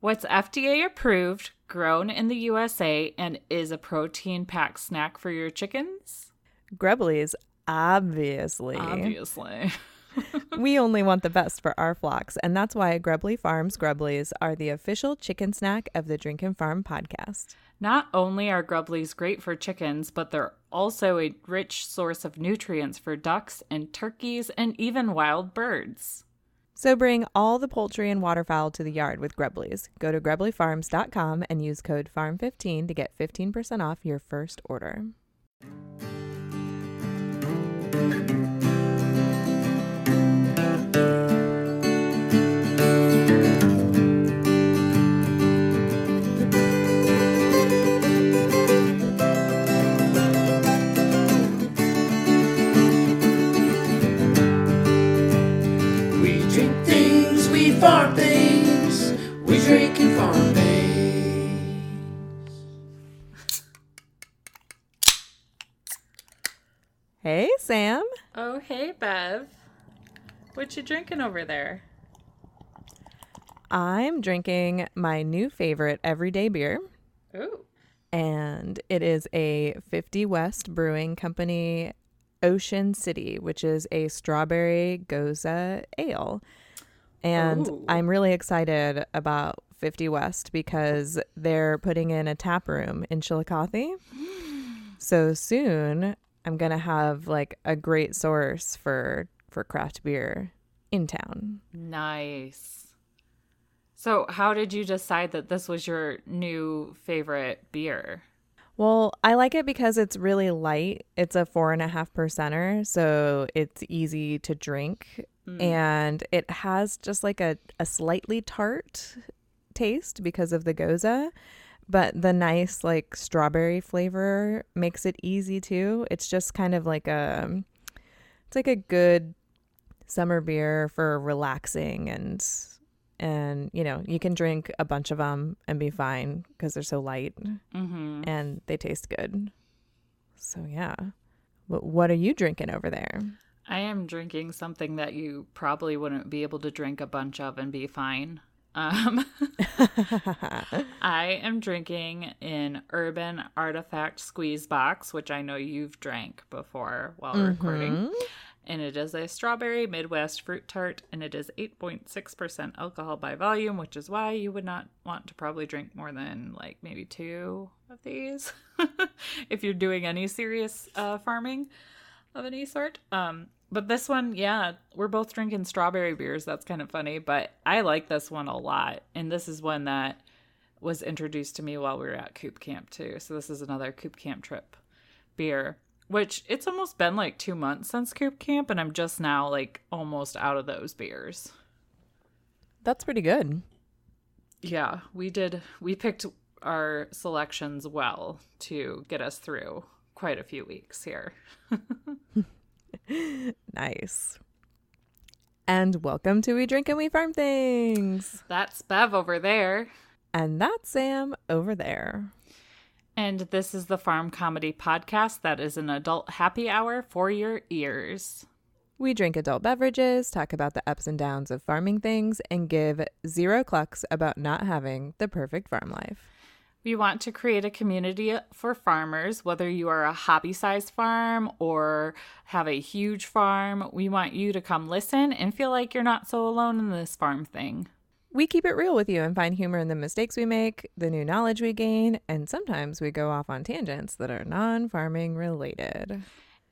What's FDA approved, grown in the USA, and is a protein packed snack for your chickens? Grubblies, obviously. Obviously. we only want the best for our flocks, and that's why Grubbly Farms Grubblies are the official chicken snack of the Drinkin' Farm podcast. Not only are Grubblies great for chickens, but they're also a rich source of nutrients for ducks and turkeys and even wild birds. So bring all the poultry and waterfowl to the yard with Grubblies. Go to grubblyfarms.com and use code FARM15 to get 15% off your first order. Things, farm things, we drink and farm things. Hey, Sam. Oh, hey, Bev. What you drinking over there? I'm drinking my new favorite everyday beer, Ooh. and it is a 50 West Brewing Company Ocean City, which is a strawberry gose ale. And Ooh. I'm really excited about 50 West because they're putting in a tap room in Chillicothe. so soon I'm going to have like a great source for for craft beer in town. Nice. So, how did you decide that this was your new favorite beer? Well, I like it because it's really light. It's a four and a half percenter, so it's easy to drink. And it has just like a, a slightly tart taste because of the gose. But the nice like strawberry flavor makes it easy too. It's just kind of like a it's like a good summer beer for relaxing and and you know, you can drink a bunch of them and be fine because they're so light Mm-hmm. and they taste good. So yeah. What what are you drinking over there? I am drinking something that you probably wouldn't be able to drink a bunch of and be fine. Um, I am drinking an Urban Artifact Squeeze Box, which I know you've drank before while recording. And it is a strawberry Midwest fruit tart, and it is 8.6% alcohol by volume, which is why you would not want to probably drink more than like maybe two of these if you're doing any serious uh, farming of any sort. Um, but this one, yeah, we're both drinking strawberry beers. That's kind of funny, but I like this one a lot. And this is one that was introduced to me while we were at Coop Camp too. So this is another Coop Camp trip beer, which it's almost been like two months since Coop Camp, and I'm just now like almost out of those beers. That's pretty good. Yeah, we did. We picked our selections well to get us through quite a few weeks here. Nice. And welcome to We Drink and We Farm Things. That's Bev over there. And that's Sam over there. And this is the Farm Comedy Podcast that is an adult happy hour for your ears. We drink adult beverages, talk about the ups and downs of farming things, and give zero clucks about not having the perfect farm life. We want to create a community for farmers, whether you are a hobby sized farm or have a huge farm. We want you to come listen and feel like you're not so alone in this farm thing. We keep it real with you and find humor in the mistakes we make, the new knowledge we gain, and sometimes we go off on tangents that are non farming related.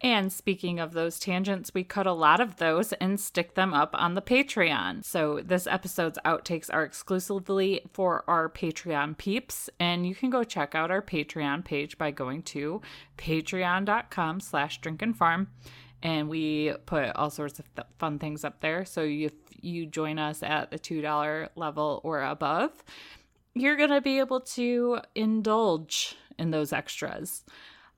And speaking of those tangents, we cut a lot of those and stick them up on the Patreon. So this episode's outtakes are exclusively for our Patreon peeps, and you can go check out our Patreon page by going to patreon.com slash drinkinfarm. And we put all sorts of th- fun things up there. So if you join us at the $2 level or above, you're going to be able to indulge in those extras.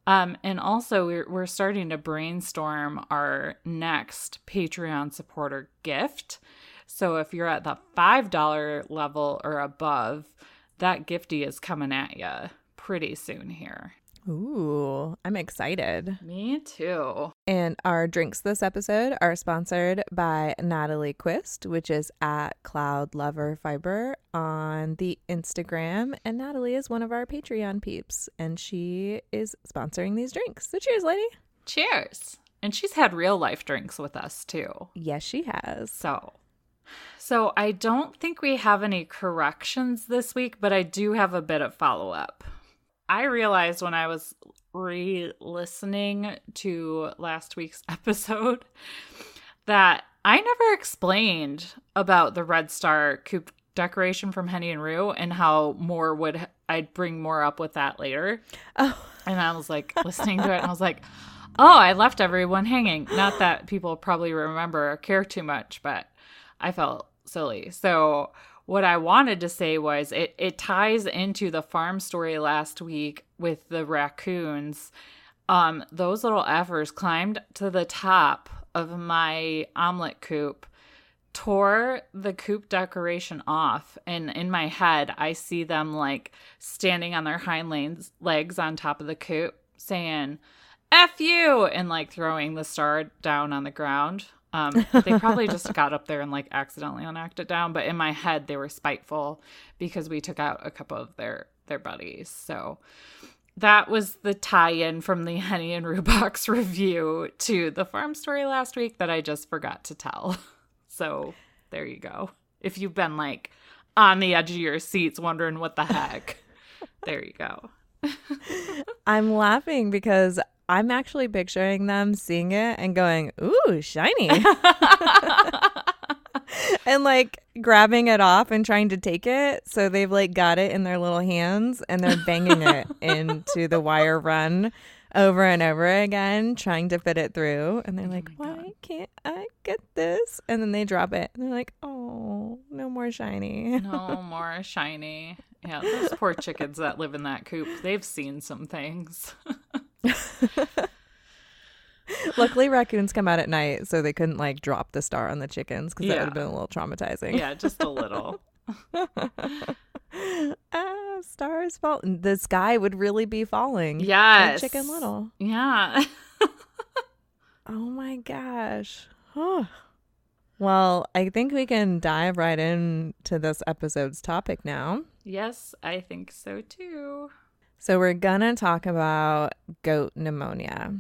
Um, and also, we're, we're starting to brainstorm our next Patreon supporter gift. So if you're at the $5 level or above, that gifty is coming at you pretty soon here. Ooh, I'm excited. Me too. And our drinks this episode are sponsored by Natalie Quist, which is at Cloud Lover Fiber on the Instagram. And Natalie is one of our Patreon peeps, and she is sponsoring these drinks. So cheers, lady. Cheers. And she's had real life drinks with us too. Yes, she has. So, so I don't think we have any corrections this week, but I do have a bit of follow up. I realized when I was re listening to last week's episode that I never explained about the Red Star coop decoration from Henny and Roo and how more would I'd bring more up with that later. Oh. And I was like listening to it and I was like, oh, I left everyone hanging. Not that people probably remember or care too much, but I felt silly. So what I wanted to say was it it ties into the farm story last week with the raccoons. Um, those little effers climbed to the top of my Omlet coop, tore the coop decoration off, and in my head I see them like standing on their hind legs, legs on top of the coop, saying "F you" and like throwing the star down on the ground. Um, they probably just got up there and like accidentally knocked it down, but in my head they were spiteful because we took out a couple of their their buddies. So that was the tie-in from the Henny and Roo box review to the farm story last week that I just forgot to tell. So there you go. If you've been like on the edge of your seats wondering what the heck, there you go. I'm laughing because I'm actually picturing them seeing it and going, "Ooh, shiny." and like grabbing it off and trying to take it. So they've like got it in their little hands and they're banging it into the wire run over and over again, trying to fit it through. And they're oh like, Oh God. why can't I get this? And then they drop it and they're like, oh, no more shiny. No more shiny. Yeah, those poor chickens that live in that coop, they've seen some things. Luckily, raccoons come out at night, so they couldn't like drop the star on the chickens because that would have been a little traumatizing. yeah, just a little. ah, stars fall. The sky would really be falling. Like Chicken Little. Yeah. Oh my gosh. Huh. Well, I think we can dive right into this episode's topic now. yes, I think so too. So, we're gonna talk about goat pneumonia.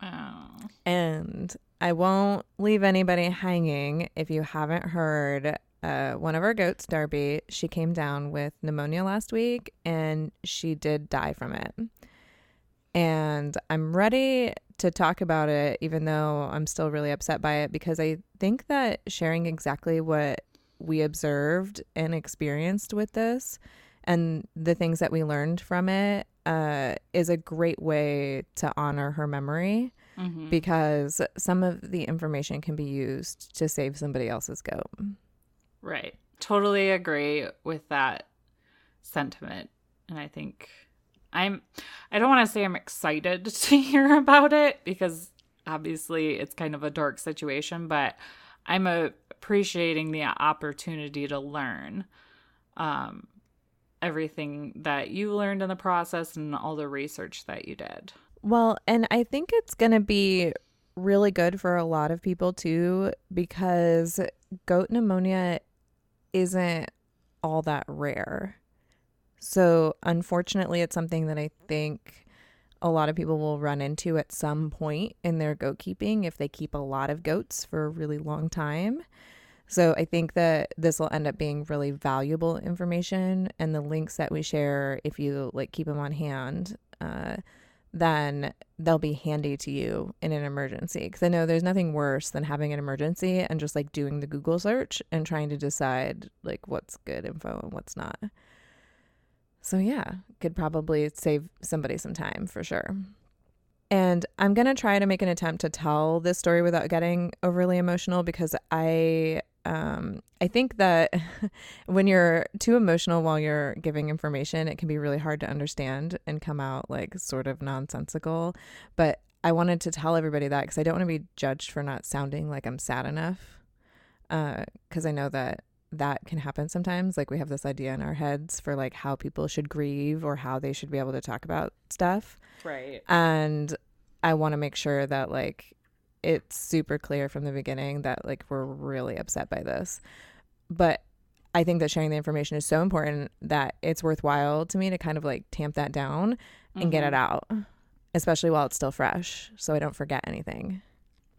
Oh. And I won't leave anybody hanging if you haven't heard. Uh, one of our goats, Darby, she came down with pneumonia last week and she did die from it. And I'm ready to talk about it, even though I'm still really upset by it, because I think that sharing exactly what we observed and experienced with this and the things that we learned from it uh, is a great way to honor her memory hmm because some of the information can be used to save somebody else's goat. Right. Totally agree with that sentiment. And I think I'm I don't want to say I'm excited to hear about it because obviously it's kind of a dark situation, but I'm appreciating the opportunity to learn um everything that you learned in the process and all the research that you did. Well, and I think it's going to be really good for a lot of people too because goat pneumonia isn't all that rare. So, unfortunately, it's something that I think a lot of people will run into at some point in their goat keeping if they keep a lot of goats for a really long time. So, I think that this will end up being really valuable information and the links that we share if you like keep them on hand uh then they'll be handy to you in an emergency. Because I know there's nothing worse than having an emergency and just like doing the Google search and trying to decide like what's good info and what's not. So, yeah, could probably save somebody some time for sure. And I'm going to try to make an attempt to tell this story without getting overly emotional because I um I think that when you're too emotional while you're giving information, it can be really hard to understand and come out like sort of nonsensical. But I wanted to tell everybody that because I don't want to be judged for not sounding like I'm sad enough. Because I know that that can happen sometimes. Like we have this idea in our heads for like how people should grieve or how they should be able to talk about stuff. Right. And I want to make sure that like it's super clear from the beginning that like we're really upset by this. But I think that sharing the information is so important that it's worthwhile to me to kind of like tamp that down and mm-hmm. get it out, especially while it's still fresh so I don't forget anything.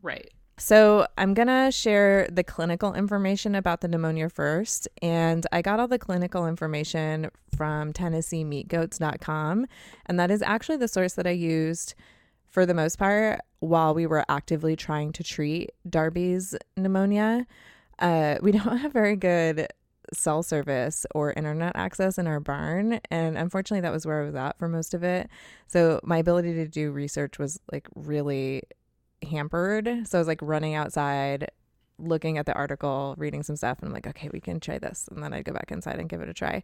Right. So, I'm going to share the clinical information about the pneumonia first. And I got all the clinical information from TennesseeMeatGoats.com. And that is actually the source that I used for the most part while we were actively trying to treat Darby's pneumonia. Uh, we don't have very good cell service or internet access in our barn. And unfortunately, that was where I was at for most of it. So, my ability to do research was like really hampered. So I was like running outside, looking at the article, reading some stuff, and I'm like, okay, we can try this. And then I'd go back inside and give it a try.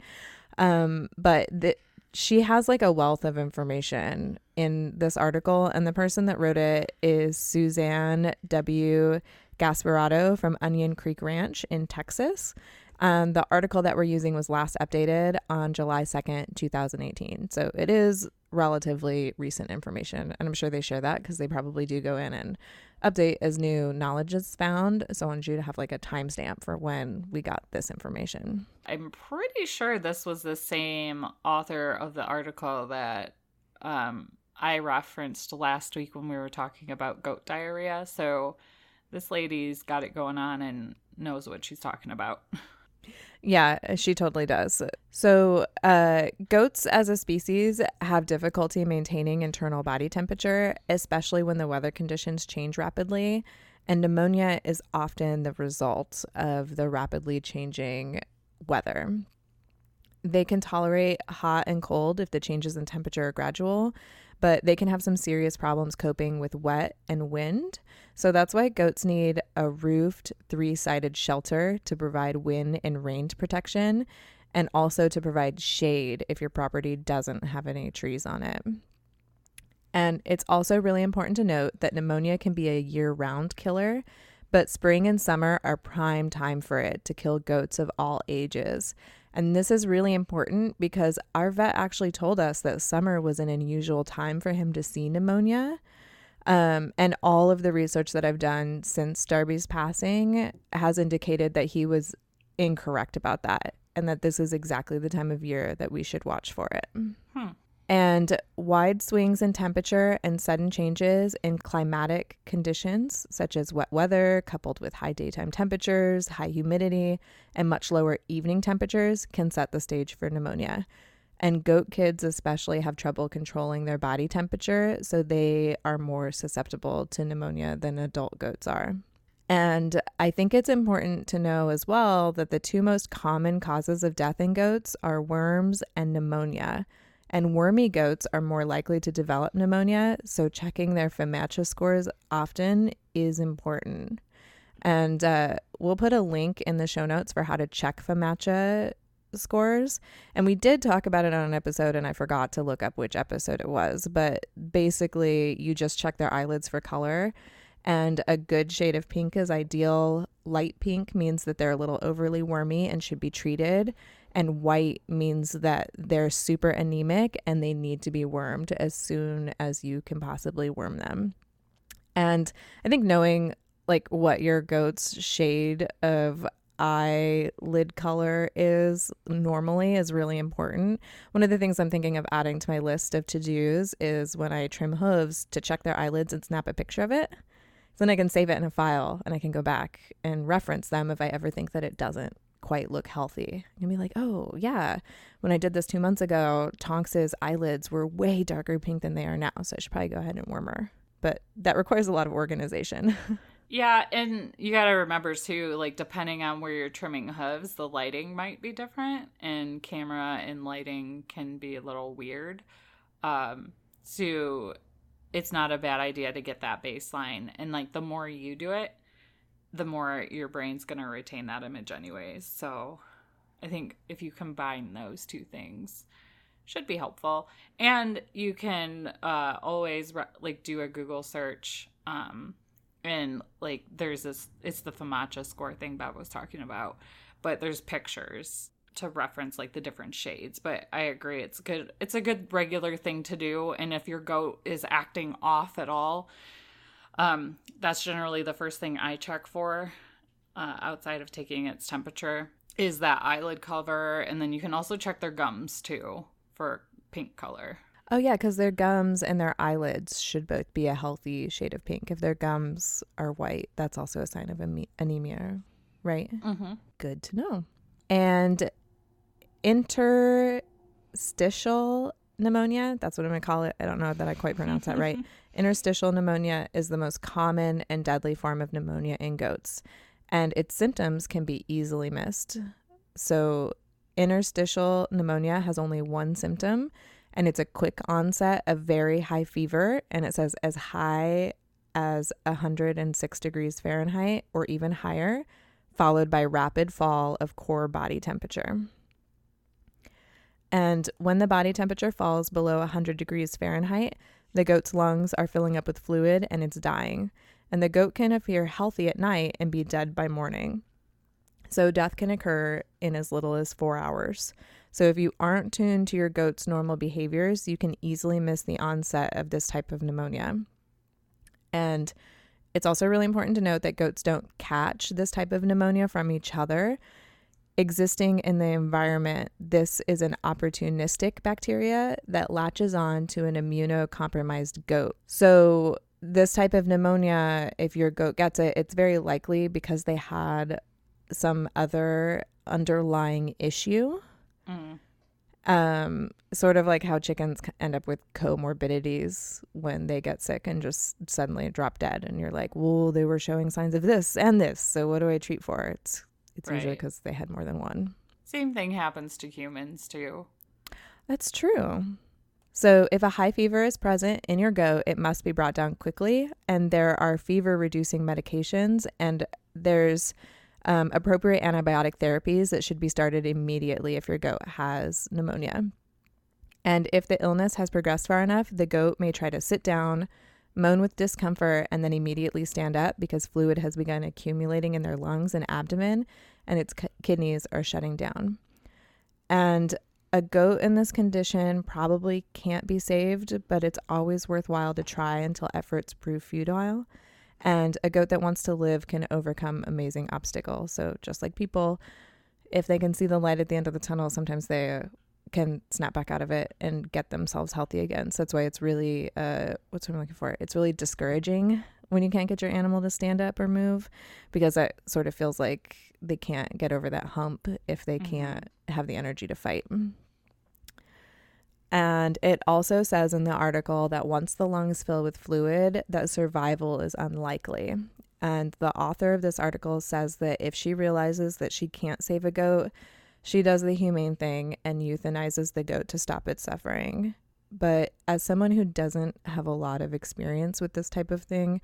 Um, but the, she has like a wealth of information in this article, and the person that wrote it is Suzanne W. Gasparotto from Onion Creek Ranch in Texas. Um, the article that we're using was last updated on July 2nd, 2018. So it is relatively recent information. And I'm sure they share that because they probably do go in and update as new knowledge is found. So I want you to have like a timestamp for when we got this information. I'm pretty sure this was the same author of the article that um, I referenced last week when we were talking about goat diarrhea. So this lady's got it going on and knows what she's talking about. Yeah, she totally does. So, uh, goats as a species have difficulty maintaining internal body temperature, especially when the weather conditions change rapidly. And pneumonia is often the result of the rapidly changing weather. They can tolerate hot and cold if the changes in temperature are gradual, but they can have some serious problems coping with wet and wind. So that's why goats need a roofed three sided shelter to provide wind and rain protection and also to provide shade if your property doesn't have any trees on it. And it's also really important to note that pneumonia can be a year round killer, but spring and summer are prime time for it to kill goats of all ages. And this is really important because our vet actually told us that summer was an unusual time for him to see pneumonia. Um, and all of the research that I've done since Darby's passing has indicated that he was incorrect about that and that this is exactly the time of year that we should watch for it. Hmm. And wide swings in temperature and sudden changes in climatic conditions, such as wet weather coupled with high daytime temperatures, high humidity, and much lower evening temperatures, can set the stage for pneumonia. And goat kids, especially, have trouble controlling their body temperature, so they are more susceptible to pneumonia than adult goats are. And I think it's important to know as well that the two most common causes of death in goats are worms and pneumonia and wormy goats are more likely to develop pneumonia, so checking their FAMACHA scores often is important. And uh, we'll put a link in the show notes for how to check FAMACHA scores. And we did talk about it on an episode, and I forgot to look up which episode it was. But basically, you just check their eyelids for color, and a good shade of pink is ideal. Light pink means that they're a little overly wormy and should be treated and white means that they're super anemic and they need to be wormed as soon as you can possibly worm them. And I think knowing like what your goat's shade of eyelid color is normally is really important. One of the things I'm thinking of adding to my list of to dos is when I trim hooves to check their eyelids and snap a picture of it. So then I can save it in a file and I can go back and reference them if I ever think that it doesn't quite look healthy. You'll be like, oh, yeah, when I did this two months ago, Tonks's eyelids were way darker pink than they are now. So I should probably go ahead and warm her. But that requires a lot of organization. yeah. And you got to remember, too, like, depending on where you're trimming hooves, the lighting might be different. And camera and lighting can be a little weird. Um, so it's not a bad idea to get that baseline. And, like, the more you do it, the more your brain's going to retain that image anyways. So I think if you combine those two things, should be helpful. And you can uh, always re- like do a Google search. Um, and like there's this, it's the FAMACHA score thing Bob was talking about. but there's pictures to reference like the different shades. But I agree, it's good. It's a good regular thing to do. And if your goat is acting off at all, um, that's generally the first thing I check for uh, outside of taking its temperature is that eyelid cover. And then you can also check their gums too for pink color. Oh yeah, because their gums and their eyelids should both be a healthy shade of pink. If their gums are white, that's also a sign of anemia, right? Mm-hmm. Good to know. And interstitial pneumonia, that's what I'm going to call it. I don't know that I quite pronounce that right. Interstitial pneumonia is the most common and deadly form of pneumonia in goats, and its symptoms can be easily missed. So, interstitial pneumonia has only one symptom, and it's a quick onset of very high fever, and it says as high as 106 degrees Fahrenheit or even higher, followed by rapid fall of core body temperature. And when the body temperature falls below 100 degrees Fahrenheit, the goat's lungs are filling up with fluid and it's dying. And the goat can appear healthy at night and be dead by morning. So death can occur in as little as four hours. So if you aren't tuned to your goat's normal behaviors, you can easily miss the onset of this type of pneumonia. And it's also really important to note that goats don't catch this type of pneumonia from each other existing in the environment, this is an opportunistic bacteria that latches on to an immunocompromised goat. So, this type of pneumonia, if your goat gets it, it's very likely because they had some other underlying issue. Mm. Um, sort of like how chickens end up with comorbidities when they get sick and just suddenly drop dead. And you're like, well, they were showing signs of this and this. So, what do I treat for? It's it's usually because they had more than one. Same thing happens to humans too. That's true. So, if a high fever is present in your goat, it must be brought down quickly. And there are fever reducing medications, and there's um, appropriate antibiotic therapies that should be started immediately if your goat has pneumonia. And if the illness has progressed far enough, the goat may try to sit down, moan with discomfort, and then immediately stand up because fluid has begun accumulating in their lungs and abdomen, and its ki- kidneys are shutting down. And a goat in this condition probably can't be saved, but it's always worthwhile to try until efforts prove futile. And a goat that wants to live can overcome amazing obstacles. So, just like people, if they can see the light at the end of the tunnel, sometimes they can snap back out of it and get themselves healthy again. So, that's why it's really, uh, what's what I'm looking for? It's really discouraging when you can't get your animal to stand up or move because that sort of feels like they can't get over that hump if they Mhm. can't have the energy to fight. And it also says in the article that once the lungs fill with fluid, that survival is unlikely. And the author of this article says that if she realizes that she can't save a goat, she does the humane thing and euthanizes the goat to stop its suffering. But as someone who doesn't have a lot of experience with this type of thing,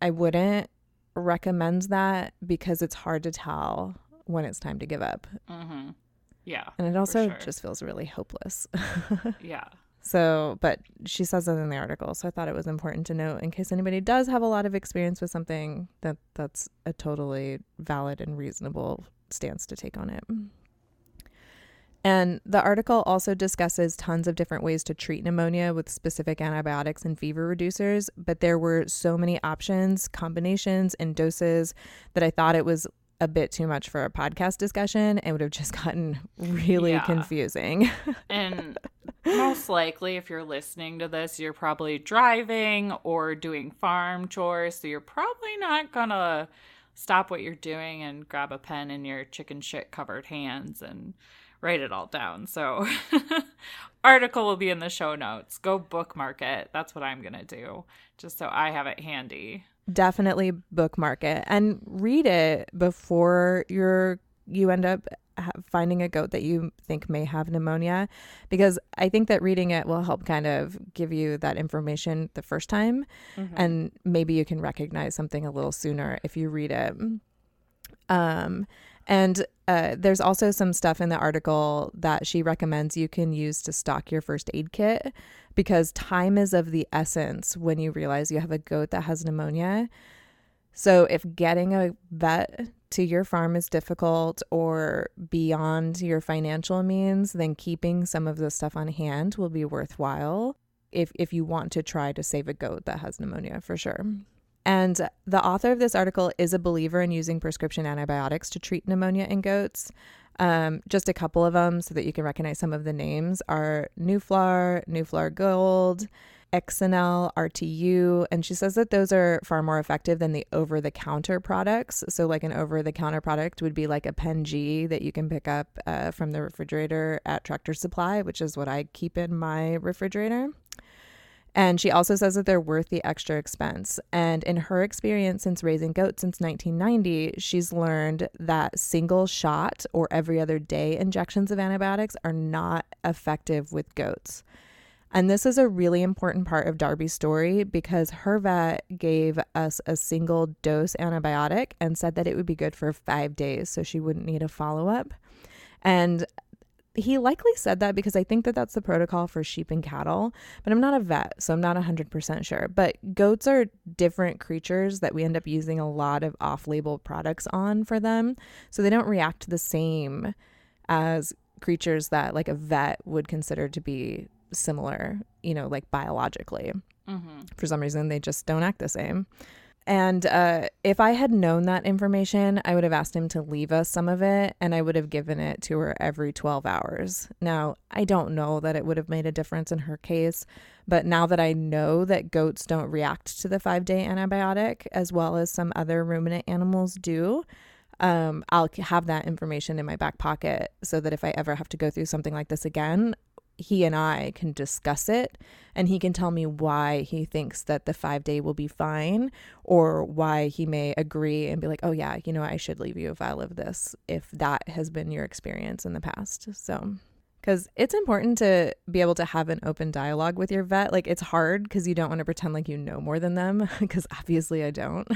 I wouldn't recommend that because it's hard to tell when it's time to give up. Mm-hmm. Yeah. And it also sure. just feels really hopeless. Yeah. so, but she says that in the article. So I thought it was important to note in case anybody does have a lot of experience with something that that's a totally valid and reasonable stance to take on it. And the article also discusses tons of different ways to treat pneumonia with specific antibiotics and fever reducers, but there were so many options, combinations, and doses that I thought it was a bit too much for a podcast discussion and would have just gotten really Yeah. confusing. And most likely, if you're listening to this, you're probably driving or doing farm chores. So you're probably not going to stop what you're doing and grab a pen in your chicken shit covered hands and write it all down. So, article will be in the show notes. Go bookmark it. That's what I'm going to do, just so I have it handy. definitely bookmark it and read it before you're you end up finding a goat that you think may have pneumonia because i think that reading it will help kind of give you that information the first time and maybe you can recognize something a little sooner if you read it um and uh, there's also some stuff in the article that she recommends you can use to stock your first aid kit because time is of the essence when you realize you have a goat that has pneumonia. So if getting a vet to your farm is difficult or beyond your financial means, then keeping some of the stuff on hand will be worthwhile if, if you want to try to save a goat that has pneumonia for sure. And the author of this article is a believer in using prescription antibiotics to treat pneumonia in goats. Um, just a couple of them so that you can recognize some of the names are Nuflor, Nuflor Gold, Excenel, RTU, and she says that those are far more effective than the over the counter products. So, like an over the counter product would be like a Pen G that you can pick up uh, from the refrigerator at Tractor Supply, which is what I keep in my refrigerator. And she also says that they're worth the extra expense. And in her experience since raising goats since 1990, she's learned that single shot or every other day injections of antibiotics are not effective with goats. And this is a really important part of Darby's story because her vet gave us a single dose antibiotic and said that it would be good for five days, so she wouldn't need a follow up. And he likely said that because I think that that's the protocol for sheep and cattle, but I'm not a vet, so I'm not 100% sure. But goats are different creatures that we end up using a lot of off label products on for them. So they don't react the same as creatures that like a vet would consider to be similar, you know, like biologically. Mm-hmm. For some reason, they just don't act the same. And uh, if I had known that information, I would have asked him to leave us some of it and I would have given it to her every 12 hours. Now, I don't know that it would have made a difference in her case, but now that I know that goats don't react to the five day antibiotic as well as some other ruminant animals do, um, I'll have that information in my back pocket so that if I ever have to go through something like this again, he and I can discuss it and he can tell me why he thinks that the five day will be fine or why he may agree and be like, oh, yeah, you know, I should leave you if I live this, if that has been your experience in the past. So, because it's important to be able to have an open dialogue with your vet. Like, it's hard because you don't want to pretend like you know more than them, because obviously I don't.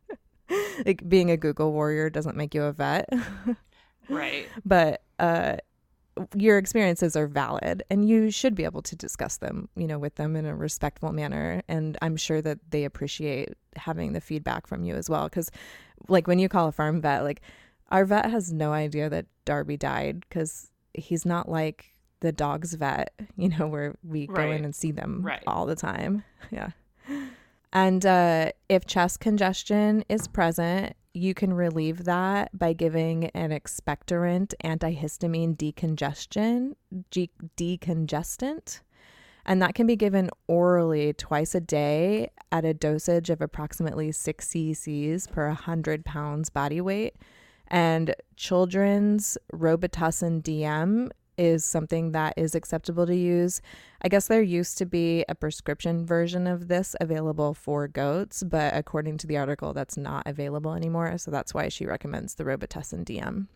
like, being a Google warrior doesn't make you a vet. right. But, uh, your experiences are valid and you should be able to discuss them, you know, with them in a respectful manner. And I'm sure that they appreciate having the feedback from you as well. Cause like when you call a farm vet, like our vet has no idea that Darby died because he's not like the dog's vet, you know, where we right. go in and see them right. all the time. Yeah. And uh, if chest congestion is present, you can relieve that by giving an expectorant antihistamine decongestion, decongestant. And that can be given orally twice a day at a dosage of approximately 6 cc's per 100 pounds body weight. And children's Robitussin DM is something that is acceptable to use. I guess there used to be a prescription version of this available for goats, but according to the article, that's not available anymore. So that's why she recommends the Robitussin DM.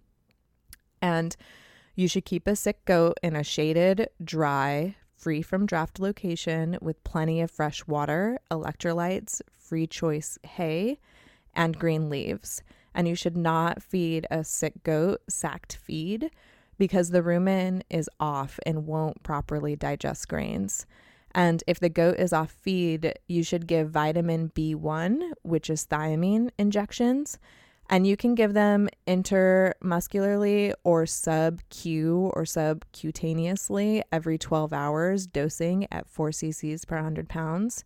And you should keep a sick goat in a shaded, dry, free from draft location with plenty of fresh water, electrolytes, free choice hay, and green leaves. And you should not feed a sick goat sacked feed because the rumen is off and won't properly digest grains. And if the goat is off feed, you should give vitamin B1, which is thiamine injections. And you can give them intermuscularly or sub Q or subcutaneously every 12 hours, dosing at 4 cc's per 100 pounds.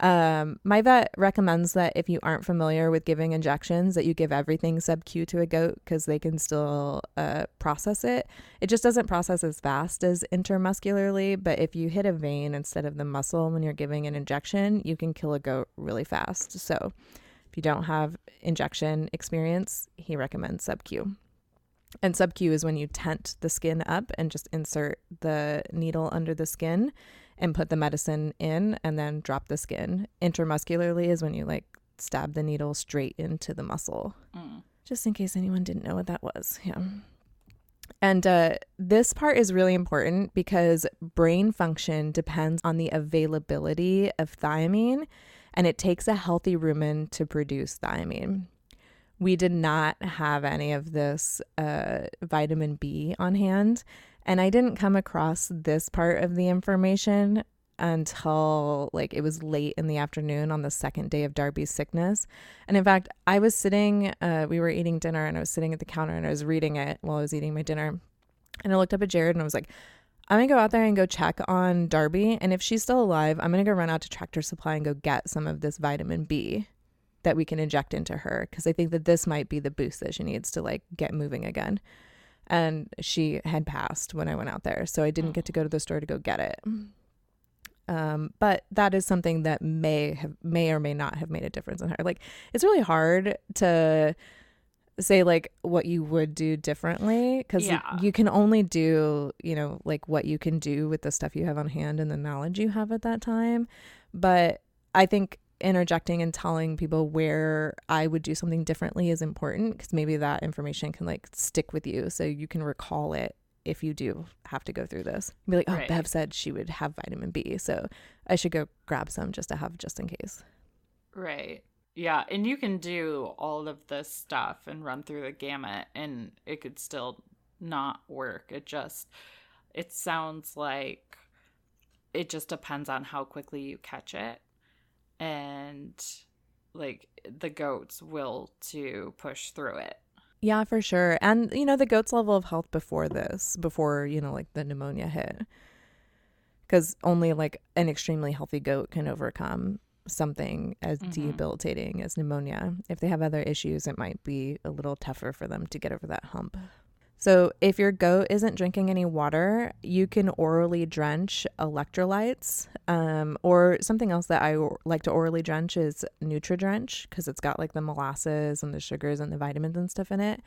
Um, my vet recommends that if you aren't familiar with giving injections, that you give everything sub Q to a goat because they can still uh, process it. It just doesn't process as fast as intermuscularly, but if you hit a vein instead of the muscle when you're giving an injection, you can kill a goat really fast. So if you don't have injection experience, he recommends sub Q. And sub Q is when you tent the skin up and just insert the needle under the skin and put the medicine in and then drop the skin. Intramuscularly is when you like stab the needle straight into the muscle. Mm. Just in case anyone didn't know what that was. Yeah. And uh, this part is really important because brain function depends on the availability of thiamine, and it takes a healthy rumen to produce thiamine. We did not have any of this uh, vitamin B on hand, and I didn't come across this part of the information until like it was late in the afternoon on the second day of Darby's sickness. And in fact, I was sitting, uh, we were eating dinner and I was sitting at the counter and I was reading it while I was eating my dinner. And I looked up at Jared and I was like, I'm gonna go out there and go check on Darby. And if she's still alive, I'm gonna go run out to Tractor Supply and go get some of this vitamin B that we can inject into her because I think that this might be the boost that she needs to like get moving again. And she had passed when I went out there, so I didn't get to go to the store to go get it. Um, but that is something that may have may or may not have made a difference in her. Like it's really hard to say like what you would do differently because Yeah. you can only do you know like what you can do with the stuff you have on hand and the knowledge you have at that time but i think interjecting and telling people where i would do something differently is important because maybe that information can like stick with you so you can recall it if you do have to go through this be like oh Right. bev said she would have vitamin b so i should go grab some just to have just in case Right. Yeah, and you can do all of this stuff and run through the gamut and it could still not work. It just it sounds like it just depends on how quickly you catch it and like the goats will to push through it. Yeah, for sure. And you know, the goat's level of health before this, before, you know, like the pneumonia hit. Cuz only like an extremely healthy goat can overcome something as Mhm. debilitating as pneumonia. If they have other issues, it might be a little tougher for them to get over that hump. So, if your goat isn't drinking any water, you can orally drench electrolytes. Um, or something else that I like to orally drench is NutriDrench because it's got like the molasses and the sugars and the vitamins and stuff in it.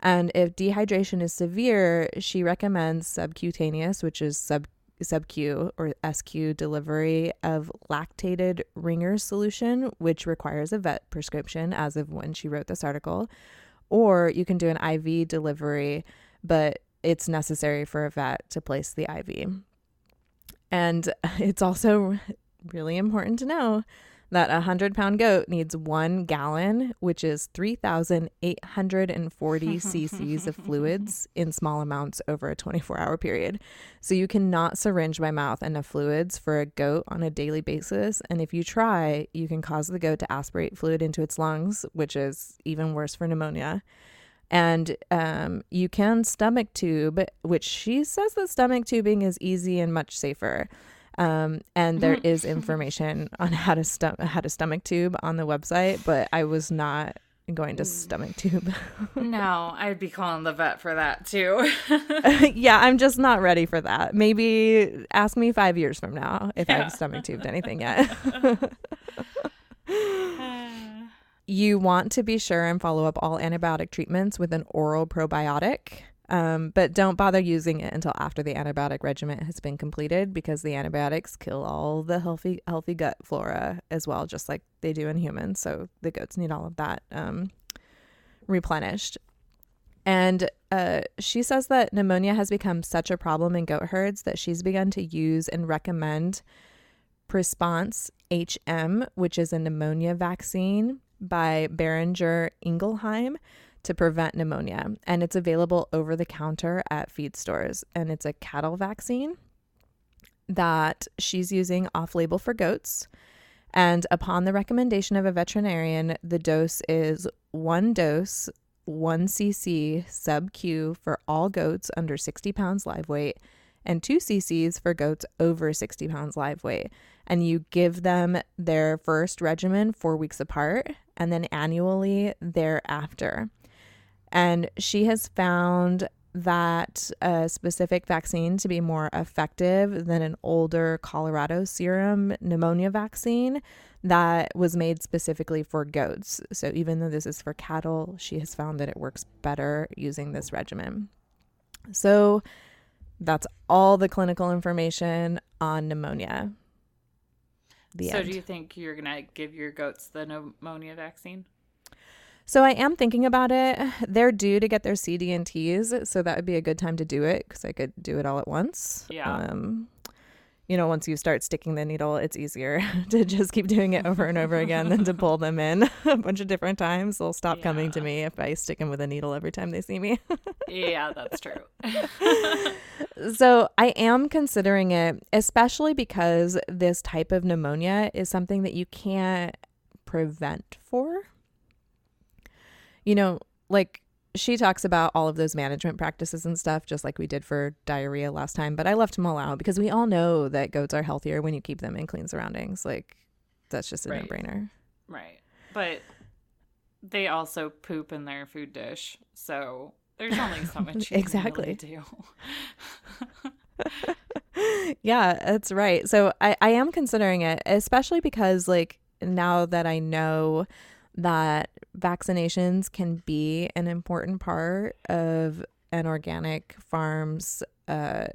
And if dehydration is severe, she recommends subcutaneous, which is sub sub-Q or SQ delivery of lactated ringer solution, which requires a vet prescription as of when she wrote this article. Or you can do an IV delivery, but it's necessary for a vet to place the IV. And it's also really important to know that a 100 pound goat needs one gallon, which is 3,840 cc's of fluids in small amounts over a 24 hour period. So you cannot syringe by mouth enough fluids for a goat on a daily basis. And if you try, you can cause the goat to aspirate fluid into its lungs, which is even worse for pneumonia. And um, you can stomach tube, which she says that stomach tubing is easy and much safer. Um, and there is information on how to stom- how to stomach tube on the website, but I was not going to stomach tube. no, I'd be calling the vet for that too. yeah, I'm just not ready for that. Maybe ask me five years from now if Yeah. I've stomach tubed anything yet. you want to be sure and follow up all antibiotic treatments with an oral probiotic. Um, but don't bother using it until after the antibiotic regimen has been completed because the antibiotics kill all the healthy healthy gut flora as well, just like they do in humans. So the goats need all of that um, replenished. And uh, she says that pneumonia has become such a problem in goat herds that she's begun to use and recommend Presponse HM, which is a pneumonia vaccine by Boehringer Ingelheim to prevent pneumonia. And it's available over the counter at feed stores. And it's a cattle vaccine that she's using off label for goats. And upon the recommendation of a veterinarian, the dose is one dose, one cc sub Q for all goats under 60 pounds live weight, and two cc's for goats over 60 pounds live weight. And you give them their first regimen four weeks apart and then annually thereafter. And she has found that a specific vaccine to be more effective than an older Colorado serum pneumonia vaccine that was made specifically for goats. So even though this is for cattle, she has found that it works better using this regimen. So that's all the clinical information on pneumonia. The so end. do you think you're gonna give your goats the pneumonia vaccine? So I am thinking about it. They're due to get their CD and Ts, so that would be a good time to do it because I could do it all at once. Yeah. Um, you know, once you start sticking the needle, it's easier to just keep doing it over and over again than to pull them in a bunch of different times. They'll stop coming to me if I stick them with a needle every time they see me. yeah, that's true. So I am considering it, especially because this type of pneumonia is something that you can't prevent for. You know, like she talks about all of those management practices and stuff, just like we did for diarrhea last time. But I left them all out because we all know that goats are healthier when you keep them in clean surroundings. Like, that's just a Right. no brainer. right. But they also poop in their food dish. So there's only so much you Exactly. can really do. yeah, that's right. So I, I am considering it, especially because like now that I know that vaccinations can be an important part of an organic farm's uh,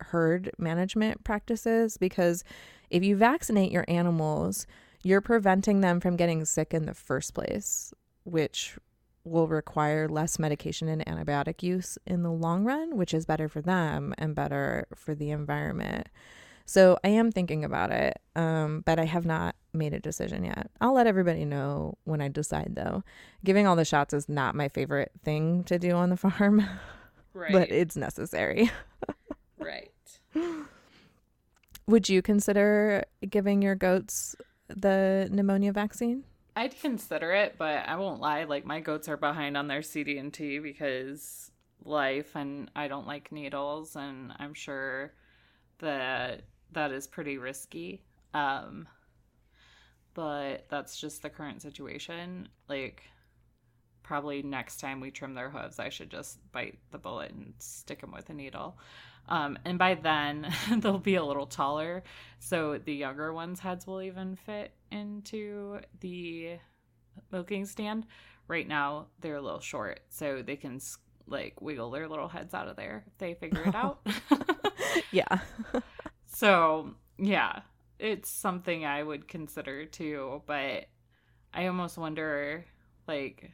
herd management practices because if you vaccinate your animals, you're preventing them from getting sick in the first place, which will require less medication and antibiotic use in the long run, which is better for them and better for the environment. So I am thinking about it, um, but I have not made a decision yet. I'll let everybody know when I decide, though. Giving all the shots is not my favorite thing to do on the farm, Right. but it's necessary. right. Would you consider giving your goats the pneumonia vaccine? I'd consider it, but I won't lie. Like my goats are behind on their CD&T because life, and I don't like needles, and I'm sure that that is pretty risky. Um, but that's just the current situation. Like, probably next time we trim their hooves, I should just bite the bullet and stick them with a needle. Um, and by then, they'll be a little taller, so the younger ones' heads will even fit into the milking stand. Right now, they're a little short, so they can like wiggle their little heads out of there if they figure it out. Yeah. so, yeah, it's something I would consider too, but I almost wonder like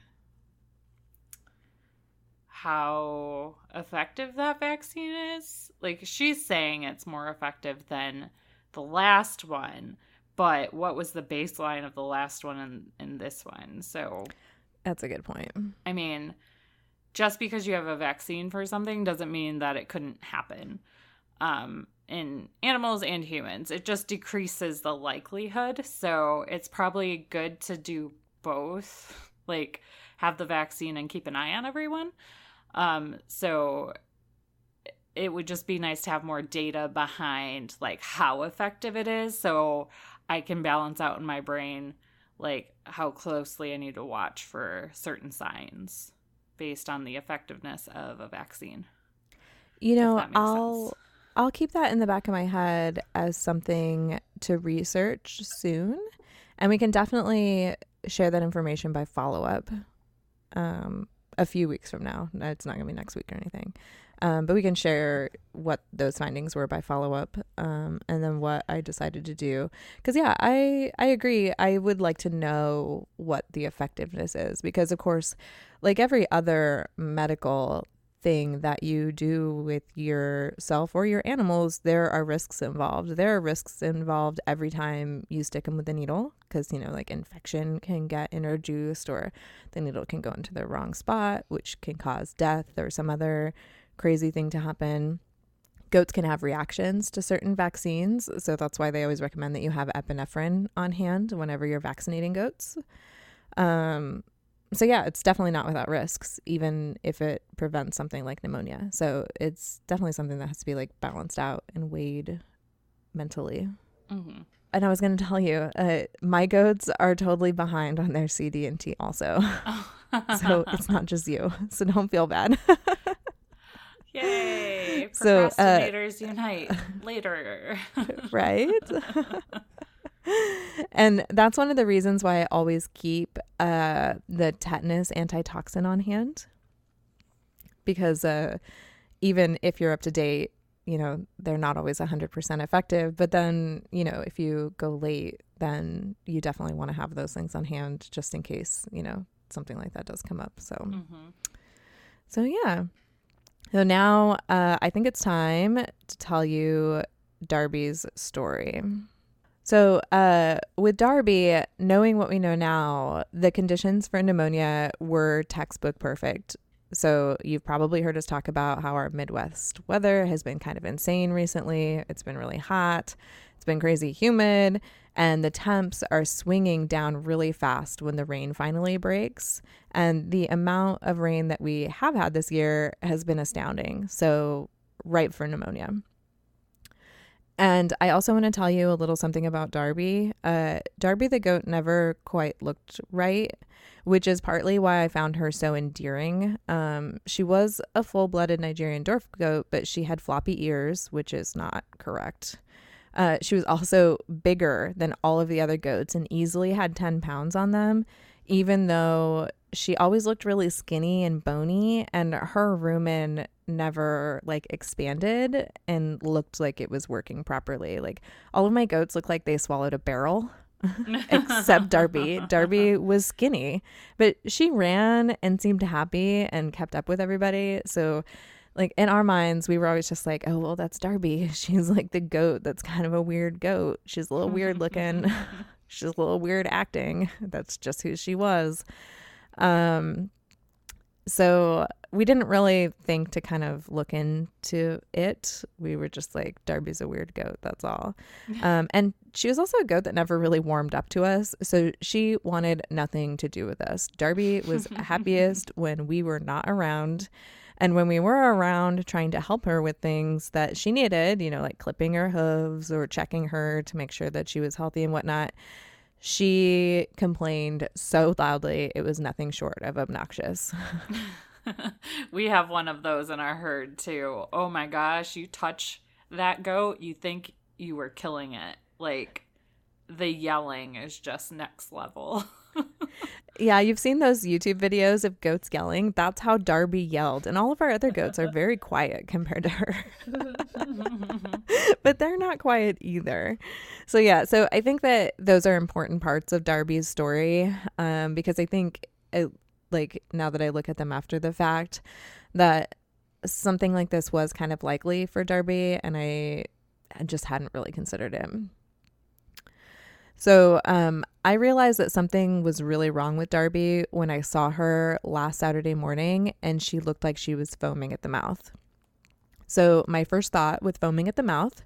how effective that vaccine is. Like she's saying it's more effective than the last one, but what was the baseline of the last one and, and this one? So, That's a good point. I mean, just because you have a vaccine for something doesn't mean that it couldn't happen um, in animals and humans. It just decreases the likelihood. So it's probably good to do both, like have the vaccine and keep an eye on everyone. Um, so it would just be nice to have more data behind like how effective it is so I can balance out in my brain like how closely I need to watch for certain signs based on the effectiveness of a vaccine. You know, I'll sense. I'll keep that in the back of my head as something to research soon, and we can definitely share that information by follow up. Um, a few weeks from now. It's not gonna be next week or anything, um, but we can share what those findings were by follow up, um, and then what I decided to do. Because yeah, I I agree. I would like to know what the effectiveness is because, of course, like every other medical thing that you do with yourself or your animals, there are risks involved. There are risks involved every time you stick them with a needle because, you know, like infection can get introduced or the needle can go into the wrong spot, which can cause death or some other crazy thing to happen. Goats can have reactions to certain vaccines. So that's why they always recommend that you have epinephrine on hand whenever you're vaccinating goats. Um, so yeah, it's definitely not without risks, even if it prevents something like pneumonia. So it's definitely something that has to be like balanced out and weighed mentally. Mm-hmm. And I was going to tell you, uh, my goats are totally behind on their CD and T also. so it's not just you. So don't feel bad. Yay! So, uh, Procrastinators unite later. right? And that's one of the reasons why I always keep uh, the tetanus antitoxin on hand. Because uh, even if you're up to date, you know, they're not always 100% effective. But then, you know, if you go late, then you definitely want to have those things on hand just in case, you know, something like that does come up. So, hmm so yeah. So now uh, I think it's time to tell you Darby's story. So, uh, with Darby, knowing what we know now, the conditions for pneumonia were textbook perfect. So, you've probably heard us talk about how our Midwest weather has been kind of insane recently. It's been really hot, it's been crazy humid, and the temps are swinging down really fast when the rain finally breaks. And the amount of rain that we have had this year has been astounding. So, ripe for pneumonia. And I also want to tell you a little something about Darby. Uh, Darby the goat never quite looked right, which is partly why I found her so endearing. Um, she was a full blooded Nigerian dwarf goat, but she had floppy ears, which is not correct. Uh, she was also bigger than all of the other goats and easily had 10 pounds on them, even though she always looked really skinny and bony, and her rumen never like expanded and looked like it was working properly. Like all of my goats look like they swallowed a barrel. except Darby. Darby was skinny, but she ran and seemed happy and kept up with everybody. So, like in our minds, we were always just like, oh, well, that's Darby. She's like the goat that's kind of a weird goat. She's a little weird looking. She's a little weird acting. That's just who she was. Um, so we didn't really think to kind of look into it. We were just like, Darby's a weird goat. That's all. Um, and she was also a goat that never really warmed up to us. So she wanted nothing to do with us. Darby was happiest when we were not around. And when we were around trying to help her with things that she needed, you know, like clipping her hooves or checking her to make sure that she was healthy and whatnot, she complained so loudly it was nothing short of obnoxious. we have one of those in our herd too. Oh my gosh, you touch that goat, you think you were killing it. Like the yelling is just next level. yeah, you've seen those YouTube videos of goats yelling. That's how Darby yelled. And all of our other goats are very quiet compared to her. but they're not quiet either. So, yeah, so I think that those are important parts of Darby's story um, because I think, it, like, now that I look at them after the fact, that something like this was kind of likely for Darby. And I just hadn't really considered him. So um, I realized that something was really wrong with Darby when I saw her last Saturday morning and she looked like she was foaming at the mouth. So my first thought with foaming at the mouth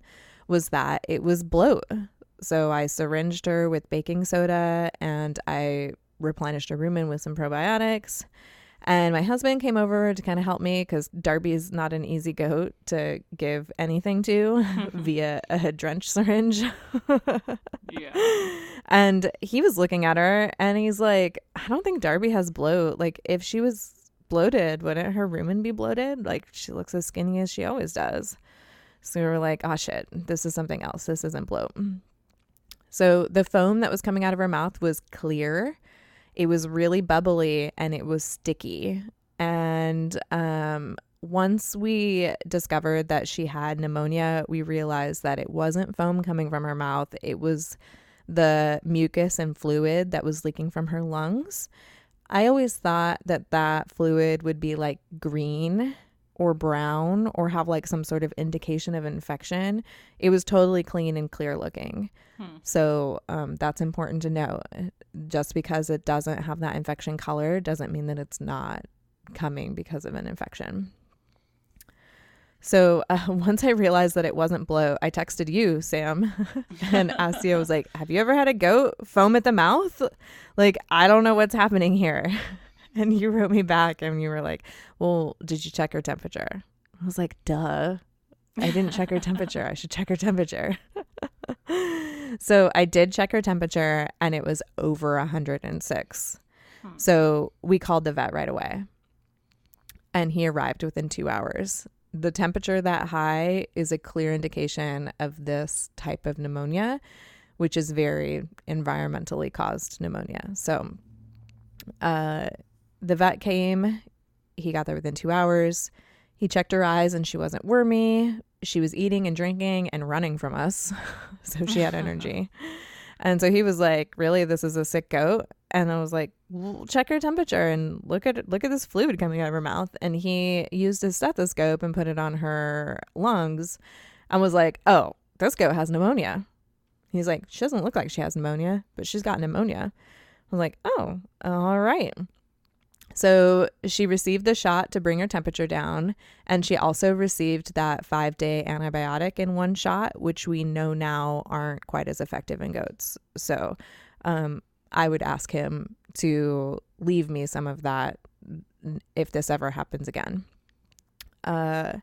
was that it was bloat. So I syringed her with baking soda and I replenished her rumen with some probiotics. And my husband came over to kind of help me because Darby's not an easy goat to give anything to via a drench syringe. yeah. And he was looking at her and he's like, I don't think Darby has bloat. Like, if she was bloated, wouldn't her rumen be bloated? Like, she looks as skinny as she always does. So we were like, oh shit, this is something else. This isn't bloat. So the foam that was coming out of her mouth was clear it was really bubbly and it was sticky. And um, once we discovered that she had pneumonia, we realized that it wasn't foam coming from her mouth, it was the mucus and fluid that was leaking from her lungs. I always thought that that fluid would be like green or brown or have like some sort of indication of infection. It was totally clean and clear looking. Hmm. So um, that's important to know. Just because it doesn't have that infection color doesn't mean that it's not coming because of an infection. So uh, once I realized that it wasn't bloat, I texted you, Sam, and I was like, Have you ever had a goat foam at the mouth? Like, I don't know what's happening here. And you wrote me back and you were like, Well, did you check her temperature? I was like, Duh. I didn't check her temperature. I should check her temperature. so I did check her temperature and it was over 106. Hmm. So we called the vet right away. And he arrived within two hours. The temperature that high is a clear indication of this type of pneumonia, which is very environmentally caused pneumonia. So, uh, the vet came. He got there within two hours. He checked her eyes and she wasn't wormy. She was eating and drinking and running from us. so she had energy. and so he was like, Really, this is a sick goat? And I was like, well, check her temperature and look at look at this fluid coming out of her mouth. And he used his stethoscope and put it on her lungs and was like, Oh, this goat has pneumonia. He's like, she doesn't look like she has pneumonia, but she's got pneumonia. I was like, oh, all right. So she received the shot to bring her temperature down, and she also received that five day antibiotic in one shot, which we know now aren't quite as effective in goats. So um, I would ask him to leave me some of that if this ever happens again. Uh,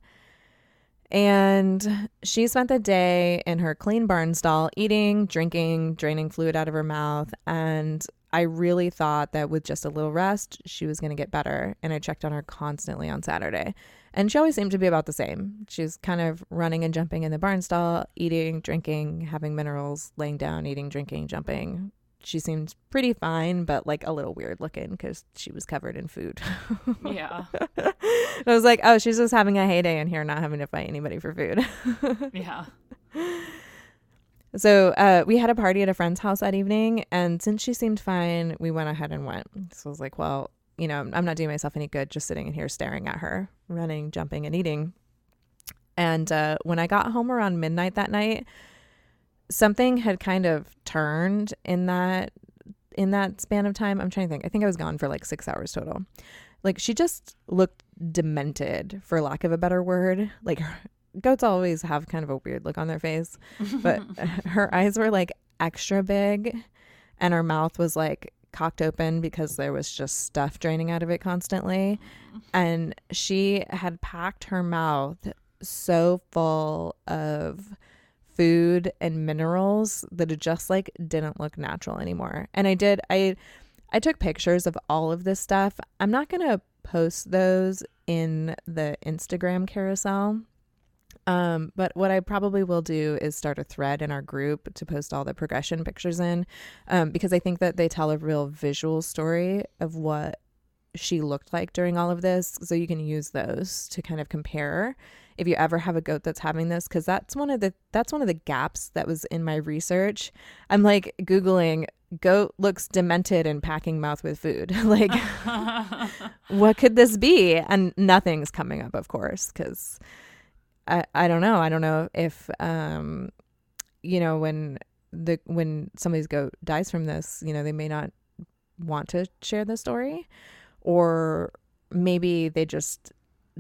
and she spent the day in her clean barn stall eating, drinking, draining fluid out of her mouth. And I really thought that with just a little rest, she was going to get better. And I checked on her constantly on Saturday. And she always seemed to be about the same. She's kind of running and jumping in the barn stall, eating, drinking, having minerals, laying down, eating, drinking, jumping, she seemed pretty fine, but like a little weird looking because she was covered in food. yeah. I was like, oh, she's just having a heyday in here, not having to fight anybody for food. yeah. So uh, we had a party at a friend's house that evening, and since she seemed fine, we went ahead and went. So I was like, well, you know, I'm not doing myself any good just sitting in here staring at her, running, jumping, and eating. And uh, when I got home around midnight that night, something had kind of turned in that in that span of time. I'm trying to think. I think I was gone for like 6 hours total. Like she just looked demented for lack of a better word. Like goats always have kind of a weird look on their face, but her eyes were like extra big and her mouth was like cocked open because there was just stuff draining out of it constantly. And she had packed her mouth so full of food and minerals that it just like didn't look natural anymore. And I did I I took pictures of all of this stuff. I'm not going to post those in the Instagram carousel. Um, but what I probably will do is start a thread in our group to post all the progression pictures in, um, because I think that they tell a real visual story of what she looked like during all of this. So you can use those to kind of compare if you ever have a goat that's having this because that's one of the that's one of the gaps that was in my research. I'm like googling goat looks demented and packing mouth with food. Like what could this be? And nothing's coming up of course because I, I don't know i don't know if um you know when the when somebody's goat dies from this you know they may not want to share the story or maybe they just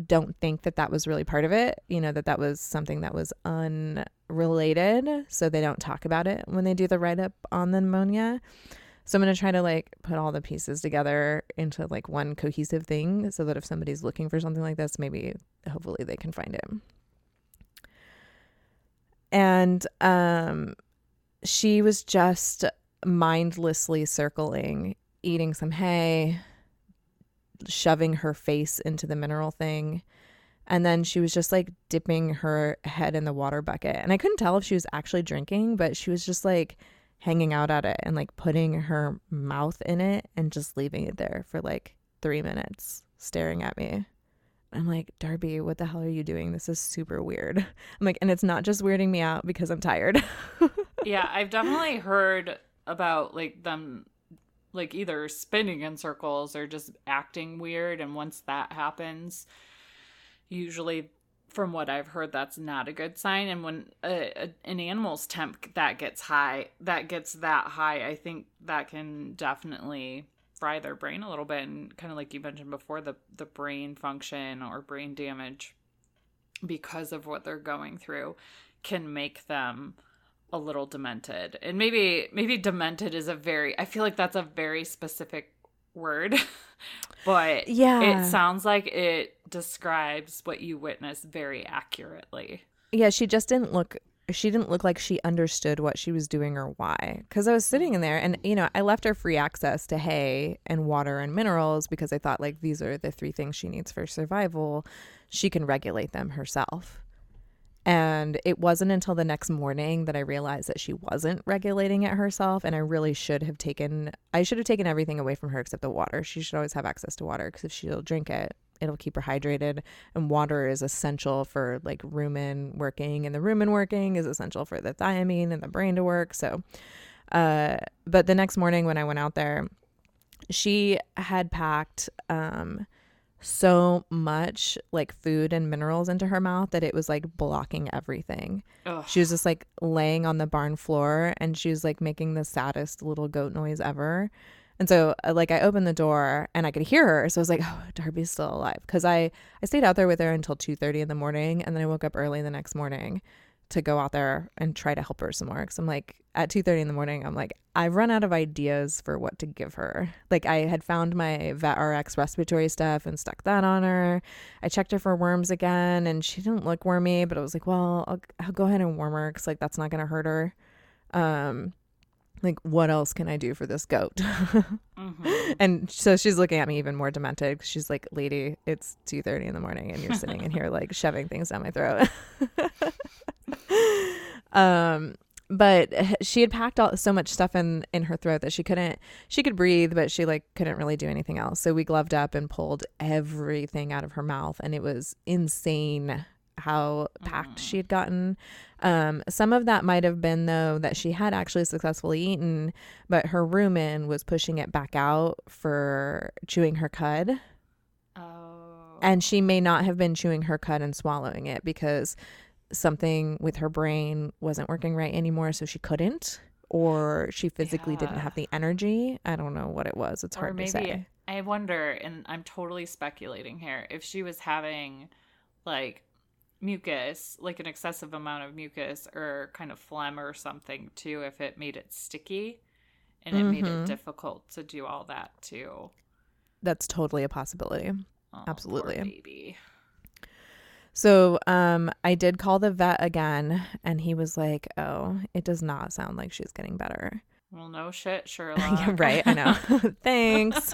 don't think that that was really part of it, you know, that that was something that was unrelated. So they don't talk about it when they do the write up on the pneumonia. So I'm going to try to like put all the pieces together into like one cohesive thing so that if somebody's looking for something like this, maybe hopefully they can find it. And um she was just mindlessly circling, eating some hay, shoving her face into the mineral thing. And then she was just like dipping her head in the water bucket. And I couldn't tell if she was actually drinking, but she was just like hanging out at it and like putting her mouth in it and just leaving it there for like three minutes, staring at me. I'm like, Darby, what the hell are you doing? This is super weird. I'm like, and it's not just weirding me out because I'm tired. yeah, I've definitely heard about like them like either spinning in circles or just acting weird and once that happens usually from what i've heard that's not a good sign and when a, a, an animal's temp that gets high that gets that high i think that can definitely fry their brain a little bit and kind of like you mentioned before the the brain function or brain damage because of what they're going through can make them a little demented. And maybe maybe demented is a very I feel like that's a very specific word. but yeah. it sounds like it describes what you witnessed very accurately. Yeah, she just didn't look she didn't look like she understood what she was doing or why. Because I was sitting in there and, you know, I left her free access to hay and water and minerals because I thought, like, these are the three things she needs for survival. She can regulate them herself. And it wasn't until the next morning that I realized that she wasn't regulating it herself. And I really should have taken, I should have taken everything away from her except the water. She should always have access to water because if she'll drink it, it'll keep her hydrated. And water is essential for like rumen working. And the rumen working is essential for the thiamine and the brain to work. So, uh, but the next morning when I went out there, she had packed, um, so much like food and minerals into her mouth that it was like blocking everything. Ugh. She was just like laying on the barn floor and she was like making the saddest little goat noise ever. And so uh, like I opened the door and I could hear her. So I was like, "Oh, Darby's still alive." Cuz I I stayed out there with her until 2:30 in the morning and then I woke up early the next morning to go out there and try to help her some more. Cause I'm like, at 2.30 in the morning, I'm like, I've run out of ideas for what to give her. Like I had found my Vet RX respiratory stuff and stuck that on her. I checked her for worms again and she didn't look wormy, but I was like, well, I'll, I'll go ahead and warm her because like that's not to hurt her. Um, like what else can I do for this goat? Mhm. and so she's looking at me even more demented. She's like, "Lady, it's two thirty in the morning, and you're sitting in here like shoving things down my throat." um, but she had packed all so much stuff in in her throat that she couldn't. She could breathe, but she like couldn't really do anything else. So we gloved up and pulled everything out of her mouth, and it was insane how packed she had gotten. Um, some of that might have been though that she had actually successfully eaten, but her rumen was pushing it back out for chewing her cud. Oh. And she may not have been chewing her cud and swallowing it because something with her brain wasn't working right anymore, so she couldn't, or she physically didn't have the energy. I don't know what it was. It's or hard maybe to say. I wonder, and I'm totally speculating here, if she was having like mucus, like an excessive amount of mucus or kind of phlegm or something too, if it made it sticky and it made Mhm. it difficult to do all that too. That's totally a possibility. Oh, Absolutely. baby. So um, I did call the vet again, and he was like, "Oh, it does not sound like she's getting better." Well, no shit, Sherlock. right. I know. Thanks.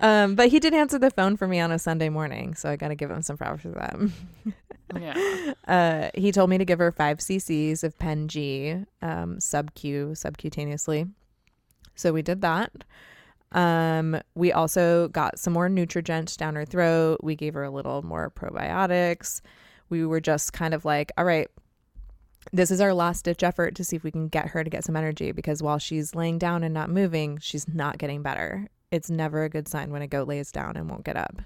um, but he did answer the phone for me on a Sunday morning, so I got to give him some props for that. yeah. Uh, he told me to give her five cc's of Pen G, um, sub Q, subcutaneously. So we did that. Um, we also got some more Nutrigent down her throat. We gave her a little more probiotics. We were just kind of like, all right, this is our last ditch effort to see if we can get her to get some energy because while she's laying down and not moving, she's not getting better. It's never a good sign when a goat lays down and won't get up.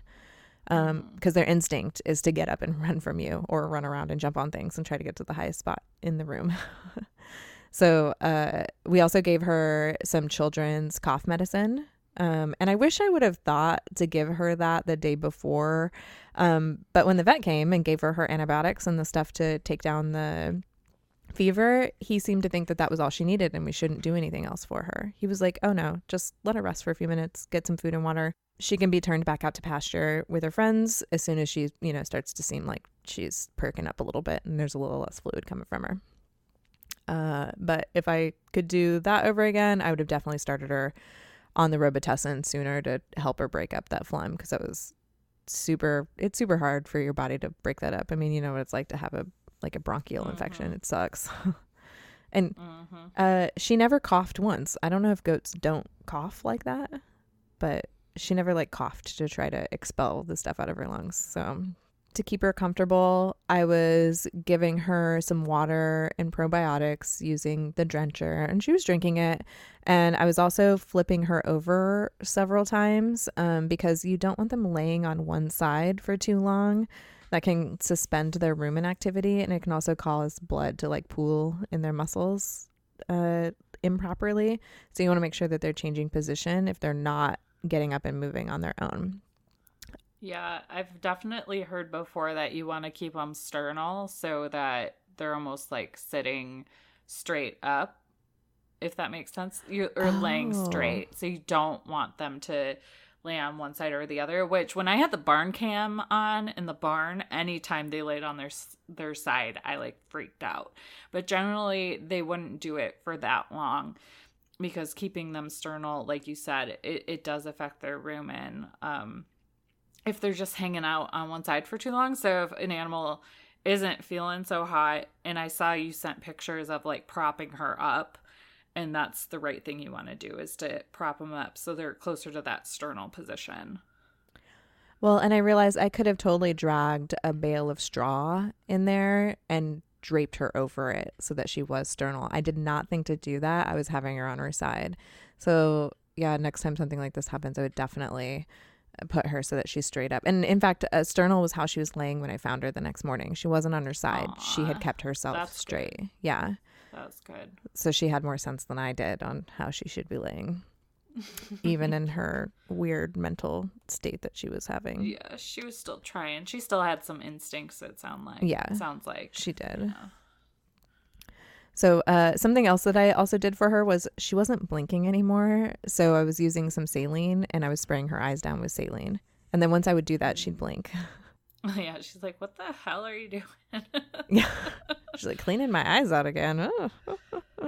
Um, because their instinct is to get up and run from you or run around and jump on things and try to get to the highest spot in the room. so, uh, we also gave her some children's cough medicine. Um, and I wish I would have thought to give her that the day before. Um, but when the vet came and gave her her antibiotics and the stuff to take down the fever, he seemed to think that that was all she needed and we shouldn't do anything else for her. He was like, oh no, just let her rest for a few minutes, get some food and water. She can be turned back out to pasture with her friends as soon as she, you know, starts to seem like she's perking up a little bit and there's a little less fluid coming from her. Uh, but if I could do that over again, I would have definitely started her on the Robitussin sooner to help her break up that phlegm because that was super. It's super hard for your body to break that up. I mean, you know what it's like to have a like a bronchial infection. Mhm. It sucks. and hmm uh, she never coughed once. I don't know if goats don't cough like that, but she never like coughed to try to expel the stuff out of her lungs. So to keep her comfortable, I was giving her some water and probiotics using the drencher, and she was drinking it. And I was also flipping her over several times um, because you don't want them laying on one side for too long. That can suspend their rumen activity, and it can also cause blood to like pool in their muscles uh, improperly. So you want to make sure that they're changing position if they're not getting up and moving on their own. Yeah, I've definitely heard before that you want to keep them sternal so that they're almost like sitting straight up, if that makes sense. You or laying Oh. straight, so you don't want them to lay on one side or the other. Which when I had the barn cam on in the barn, anytime they laid on their their side, I like freaked out. But generally, they wouldn't do it for that long because keeping them sternal, like you said, it, it does affect their rumen. Um, if they're just hanging out on one side for too long. So if an animal isn't feeling so hot, and I saw you sent pictures of like propping her up, and that's the right thing you want to do is to prop them up so they're closer to that sternal position. Well, and I realized I could have totally dragged a bale of straw in there and draped her over it so that she was sternal. I did not think to do that. I was having her on her side. So, yeah, next time something like this happens, I would definitely put her so that she's straight up. And in fact, uh, sternal was how she was laying when I found her the next morning. She wasn't on her side. she had kept herself straight. good. Yeah. That's good. So she had more sense than I did on how she should be laying, even in her weird mental state that she was having. Yeah, she was still trying. She still had some instincts. It sound like. Yeah. sounds like. She did. So uh, something else that I also did for her was she wasn't blinking anymore. So I was using some saline and I was spraying her eyes down with saline. And then once I would do that, she'd blink. yeah, she's like, "What the hell are you doing?" Yeah. She's like cleaning my eyes out again. Oh.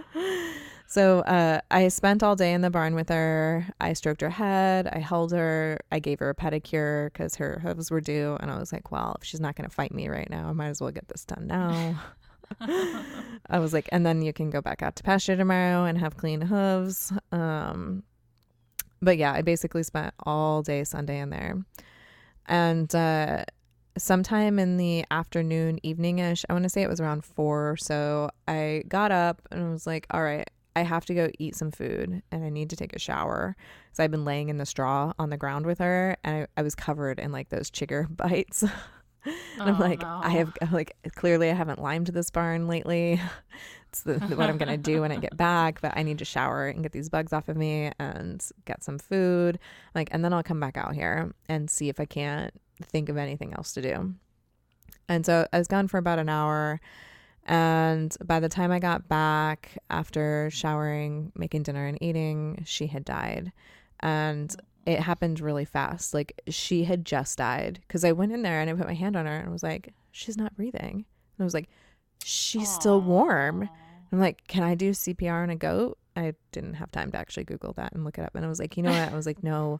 so uh, I spent all day in the barn with her. I stroked her head. I held her. I gave her a pedicure because her hooves were due. And I was like, well, if she's not going to fight me right now, I might as well get this done now. I was like, and then you can go back out to pasture tomorrow and have clean hooves. Um, but yeah, I basically spent all day Sunday in there. And uh, sometime in the afternoon, evening-ish, I want to say it was around four or so, I got up and was like, all right, I have to go eat some food and I need to take a shower. So I've been laying in the straw on the ground with her and I, I was covered in like those chigger bites. And I'm Oh, like, no. I have like clearly I haven't limed this barn lately. it's the, what I'm gonna do when I get back, but I need to shower and get these bugs off of me and get some food. Like, and then I'll come back out here and see if I can't think of anything else to do. And so I was gone for about an hour. And by the time I got back after showering, making dinner, and eating, she had died. And it happened really fast. Like she had just died because I went in there and I put my hand on her and was like, she's not breathing. And I was like, she's still warm. I'm like, can I do CPR on a goat? I didn't have time to actually Google that and look it up. And I was like, you know what? I was like, no,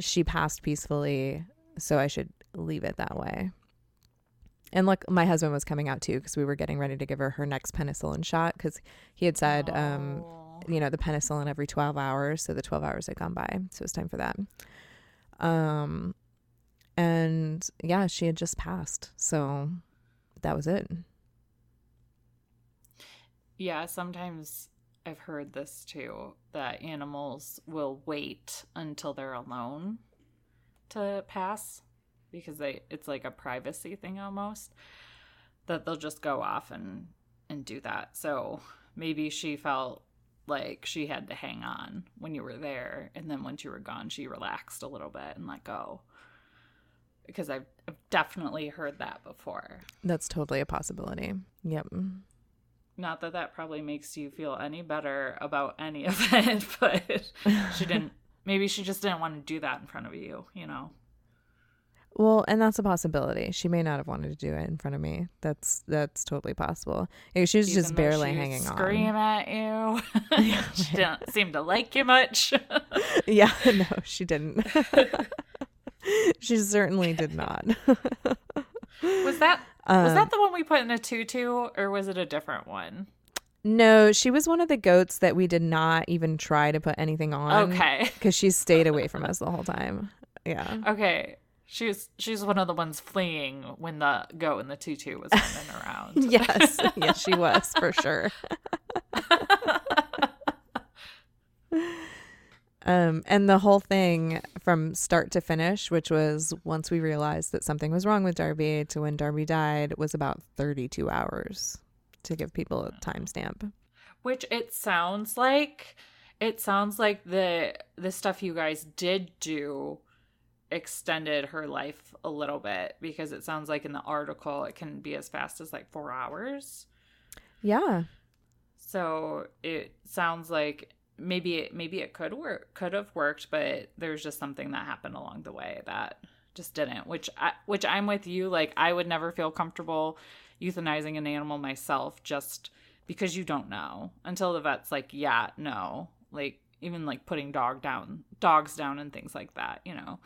she passed peacefully. So I should leave it that way. And look, my husband was coming out too because we were getting ready to give her her next penicillin shot because he had said, um. You know, the penicillin every 12 hours. So the 12 hours had gone by. So it was time for that. Um, and yeah, she had just passed. So that was it. Yeah, sometimes I've heard this too that animals will wait until they're alone to pass because they it's like a privacy thing almost that they'll just go off and and do that. So maybe she felt like she had to hang on when you were there and then once you were gone she relaxed a little bit and let go. Because I've, I've definitely heard that before. That's totally a possibility. Yep. Not that that probably makes you feel any better about any of it, but she didn't. Maybe she just didn't want to do that in front of you, you know? Well, and that's a possibility. She may not have wanted to do it in front of me. That's that's totally possible. She was Even just barely she hanging Scream on. Scream at you. she didn't seem to like you much. Yeah, no, she didn't. she certainly did not. was that Um, was that the one we put in a tutu, or was it a different one? No, she was one of the goats that we did not even try to put anything on. Okay, Because she stayed away from us the whole time. Yeah. okay. She's she's one of the ones fleeing when the goat in the tutu was running around. Yes. yes, she was for sure. Um, and the whole thing from start to finish, which was once we realized that something was wrong with Darby to when Darby died, was about 32 hours to give people a timestamp. Which it sounds like it sounds like the the stuff you guys did do extended her life a little bit because it sounds like in the article it can be as fast as like 4 hours. Yeah. So it sounds like maybe it maybe it could work could have worked but there's just something that happened along the way that just didn't which I, which I'm with you like I would never feel comfortable euthanizing an animal myself just because you don't know until the vet's like yeah no like even like putting dog down dogs down and things like that you know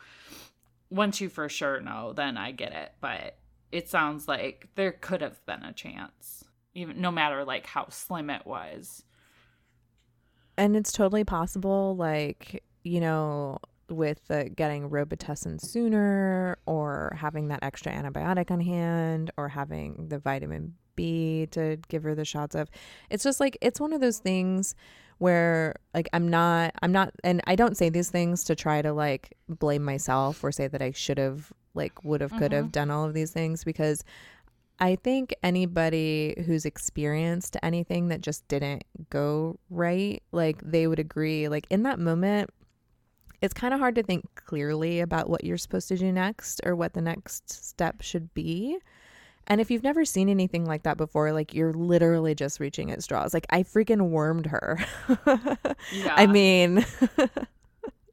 once you for sure know then I get it but it sounds like there could have been a chance even no matter like how slim it was And it's totally possible, like, you know, with uh, getting Robitussin sooner or having that extra antibiotic on hand or having the vitamin B to give her the shots of. It's just like it's one of those things where like I'm not I'm not and I don't say these things to try to like blame myself or say that I should have like would have could have mm-hmm. done all of these things because I think anybody who's experienced anything that just didn't go right, like they would agree like in that moment it's kind of hard to think clearly about what you're supposed to do next or what the next step should be. And if you've never seen anything like that before, like you're literally just reaching at straws. Like I freaking wormed her. Yeah. I mean,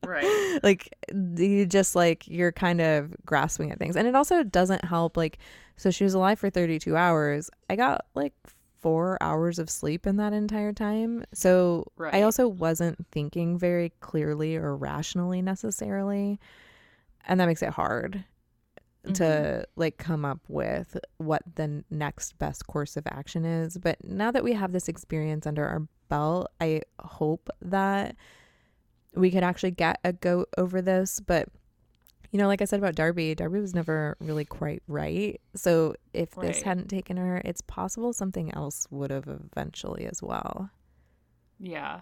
right. like you just like you're kind of grasping at things. And it also doesn't help like so she was alive for 32 hours. I got like 4 hours of sleep in that entire time. So Right. I also wasn't thinking very clearly or rationally necessarily. And that makes it hard to mm-hmm. like come up with what the next best course of action is. But now that we have this experience under our belt, I hope that we could actually get a go over this. But you know, like I said about Darby, Darby was never really quite right. So if this hadn't taken her, it's possible something else would have eventually as well. Yeah.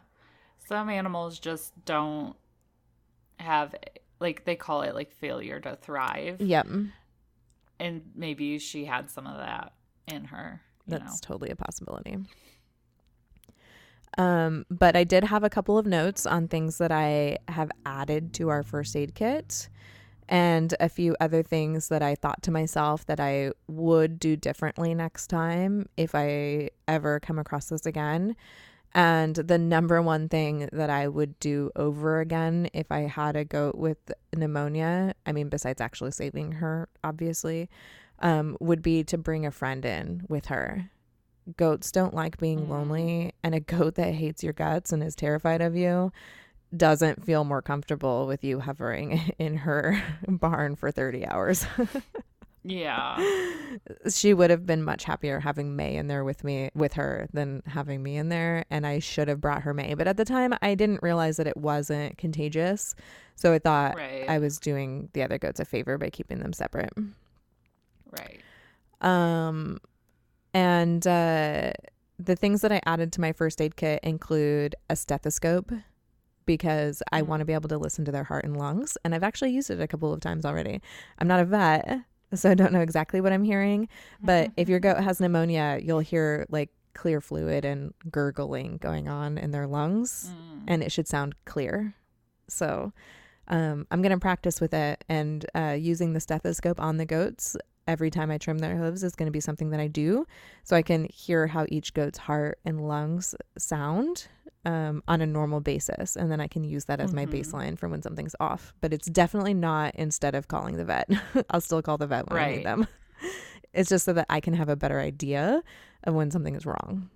Some animals just don't have like they call it like failure to thrive. Yep. And maybe she had some of that in her. You That's totally a possibility. Um, but I did have a couple of notes on things that I have added to our first aid kit and a few other things that I thought to myself that I would do differently next time if I ever come across this again. And the number one thing that I would do over again if I had a goat with pneumonia, I mean, besides actually saving her, obviously, um, would be to bring a friend in with her. Goats don't like being Mm. lonely, and a goat that hates your guts and is terrified of you doesn't feel more comfortable with you hovering in her barn for 30 hours. Yeah. she would have been much happier having May in there with me with her than having me in there and I should have brought her May but at the time I didn't realize that it wasn't contagious so I thought Right. I was doing the other goats a favor by keeping them separate right. um and uh the things that I added to my first aid kit include a stethoscope because I Mm. want to be able to listen to their heart and lungs and I've actually used it a couple of times already. I'm not a vet so I don't know exactly what I'm hearing, but if your goat has pneumonia, you'll hear like clear fluid and gurgling going on in their lungs, Mm. and it should sound clear. So um, I'm going to practice with it, and uh, using the stethoscope on the goats every time I trim their hooves is going to be something that I do so I can hear how each goat's heart and lungs sound um, on a normal basis. And then I can use that as my Mhm. baseline for when something's off. But it's definitely not instead of calling the vet. I'll still call the vet when I need them. It's just so that I can have a better idea of when something is wrong.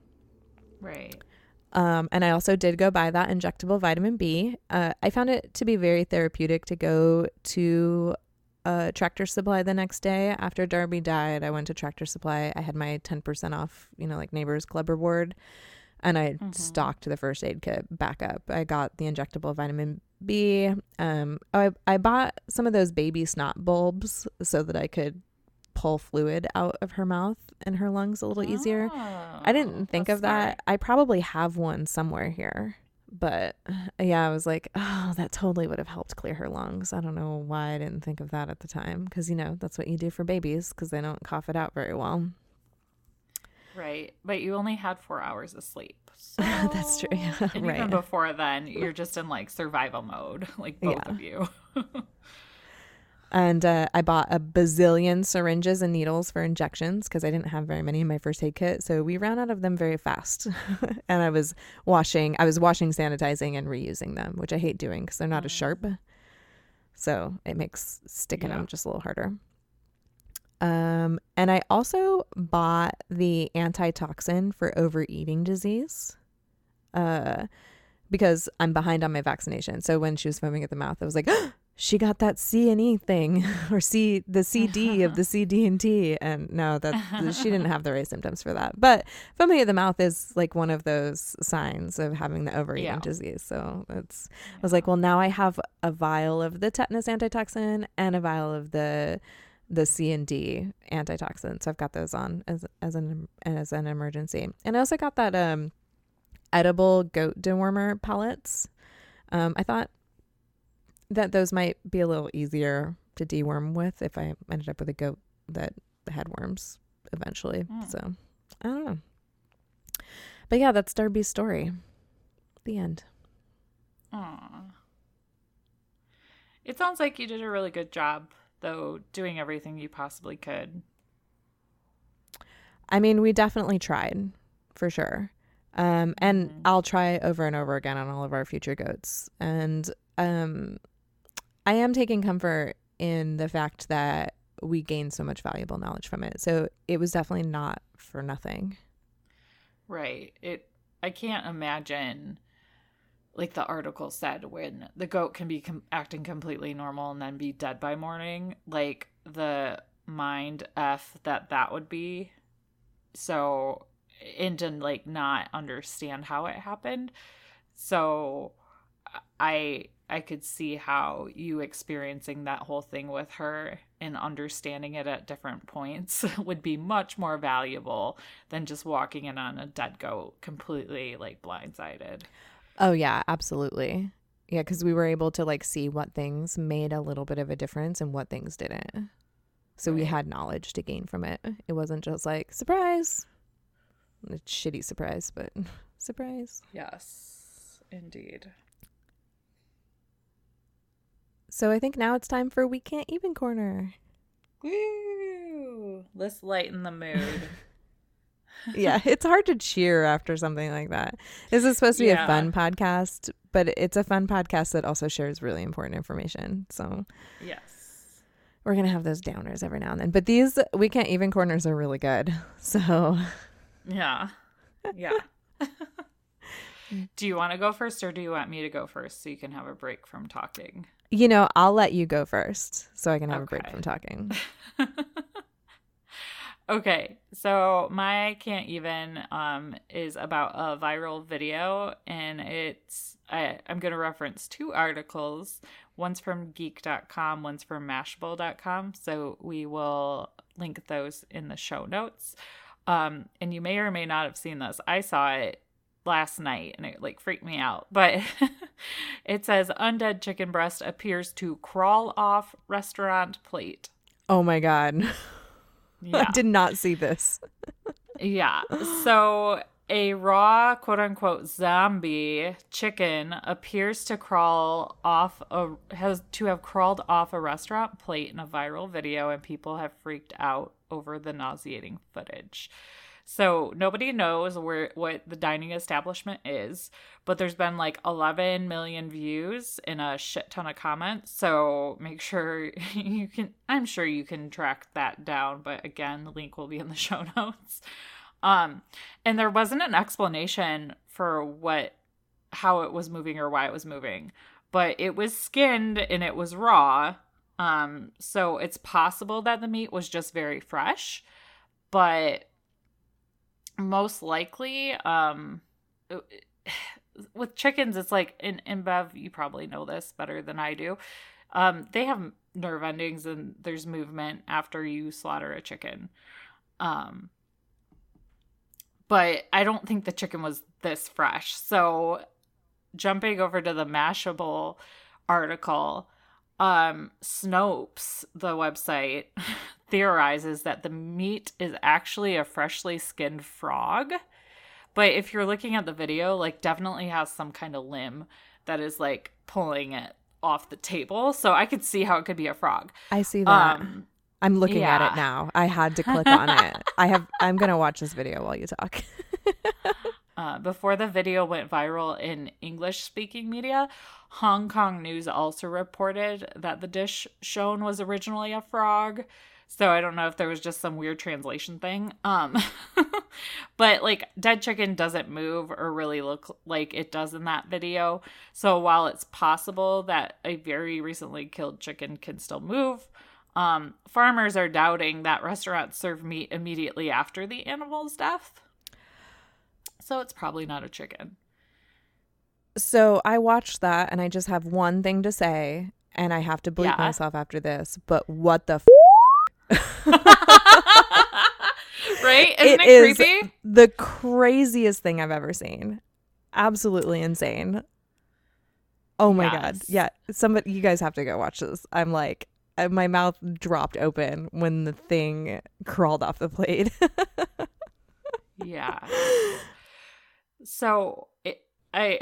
Right. Um, and I also did go buy that injectable vitamin B. Uh, I found it to be very therapeutic to go to uh, Tractor Supply the next day after Darby died. I went to Tractor Supply. I had my 10% off, you know, like neighbors club reward. And I Mhm. stocked the first aid kit back up. I got the injectable vitamin B. Um, I, I bought some of those baby snot bulbs so that I could pull fluid out of her mouth and her lungs a little easier. I Oh, didn't think that's of that. I probably have one somewhere here. But yeah, I was like, oh, that totally would have helped clear her lungs. I don't know why I didn't think of that at the time. Because, you know, that's what you do for babies because they don't cough it out very well. Right. But you only had four hours of sleep. So... That's true, yeah, and right. even before then, you're just in like survival mode, like both Yeah. of you. And uh, I bought a bazillion syringes and needles for injections because I didn't have very many in my first aid kit. So we ran out of them very fast. and I was washing, I was washing, sanitizing, and reusing them, which I hate doing because they're not as sharp. So it makes sticking Yeah. them just a little harder. Um, and I also bought the antitoxin for overeating disease. Uh, because I'm behind on my vaccination. So when she was foaming at the mouth, I was like, she got that C and E thing or C the CD of the CD and T. And no, that she didn't have the right symptoms for that. But foaming at the mouth is like one of those signs of having the overeating Yeah. disease. So it's I was like, well, now I have a vial of the tetanus antitoxin and a vial of the the C and D antitoxins. So I've got those on as as an as an emergency. And I also got that um edible goat dewormer pellets. Um, I thought that those might be a little easier to deworm with if I ended up with a goat that had worms eventually. Mm. So I don't know. But yeah, that's Darby's story. The end. Aw. It sounds like you did a really good job, though, doing everything you possibly could. I mean, we definitely tried for sure. Um, and Mhm. I'll try over and over again on all of our future goats. And um, I am taking comfort in the fact that we gained so much valuable knowledge from it. So it was definitely not for nothing. Right. It. I can't imagine, like the article said, when the goat can be com- acting completely normal and then be dead by morning. Like the mind f that that would be. So, and to like not understand how it happened. So, I I could see how you experiencing that whole thing with her and understanding it at different points would be much more valuable than just walking in on a dead goat completely like blindsided. Oh, yeah, absolutely. Yeah, because we were able to like see what things made a little bit of a difference and what things didn't. So we had knowledge to gain from it. It wasn't just like, surprise. A shitty surprise, but surprise. Yes, indeed. So I think now it's time for We Can't Even Corner. Woo! Let's lighten the mood. yeah, it's hard to cheer after something like that. This is supposed to be Yeah. a fun podcast, but it's a fun podcast that also shares really important information. So yes. we're going to have those downers every now and then. But these We Can't Even Corners are really good. So Yeah. Yeah. do you want to go first or do you want me to go first so you can have a break from talking? You know, I'll let you go first so I can have a break from talking. okay, so my can't even um is about a viral video and it's I, I'm to reference two articles. One's from geek.com, one's from mashable.com, so we will link those in the show notes. Um and you may or may not have seen this. I saw it last night and it like freaked me out. But it says undead chicken breast appears to crawl off restaurant plate. Oh my God. Yeah. I did not see this. Yeah. So a raw quote unquote zombie chicken appears to crawl off a has to have crawled off a restaurant plate in a viral video and people have freaked out over the nauseating footage. So nobody knows where what the dining establishment is, but there's been like 11 million views and a shit ton of comments. So make sure you can I'm sure you can track that down, but again, the link will be in the show notes. Um and there wasn't an explanation for what how it was moving or why it was moving, but it was skinned and it was raw. Um so it's possible that the meat was just very fresh, but most likely um with chickens it's like in, in bev you probably know this better than i do um they have nerve endings and there's movement after you slaughter a chicken. Um but i don't think the chicken was this fresh. So jumping over to the mashable article um snopes the website theorizes that the meat is actually a freshly skinned frog but if you're looking at the video like definitely has some kind of limb that is like pulling it off the table so i could see how it could be a frog I see that. um I'm looking at it now. I had to click on it. I have I'm going to watch this video while you talk. Uh, before the video went viral in English speaking media, Hong Kong News also reported that the dish shown was originally a frog. So I don't know if there was just some weird translation thing. Um, but like dead chicken doesn't move or really look like it does in that video. So while it's possible that a very recently killed chicken can still move, um, farmers are doubting that restaurants serve meat immediately after the animal's death. So it's probably not a chicken. So I watched that and I just have one thing to say and I have to bleep Yeah. myself after this, but what the f- right? Isn't it, is creepy? the craziest thing I've ever seen. Absolutely insane. Oh my god. Yeah. Somebody you guys have to go watch this. I'm like uh, my mouth dropped open when the thing crawled off the plate. Yeah. So it I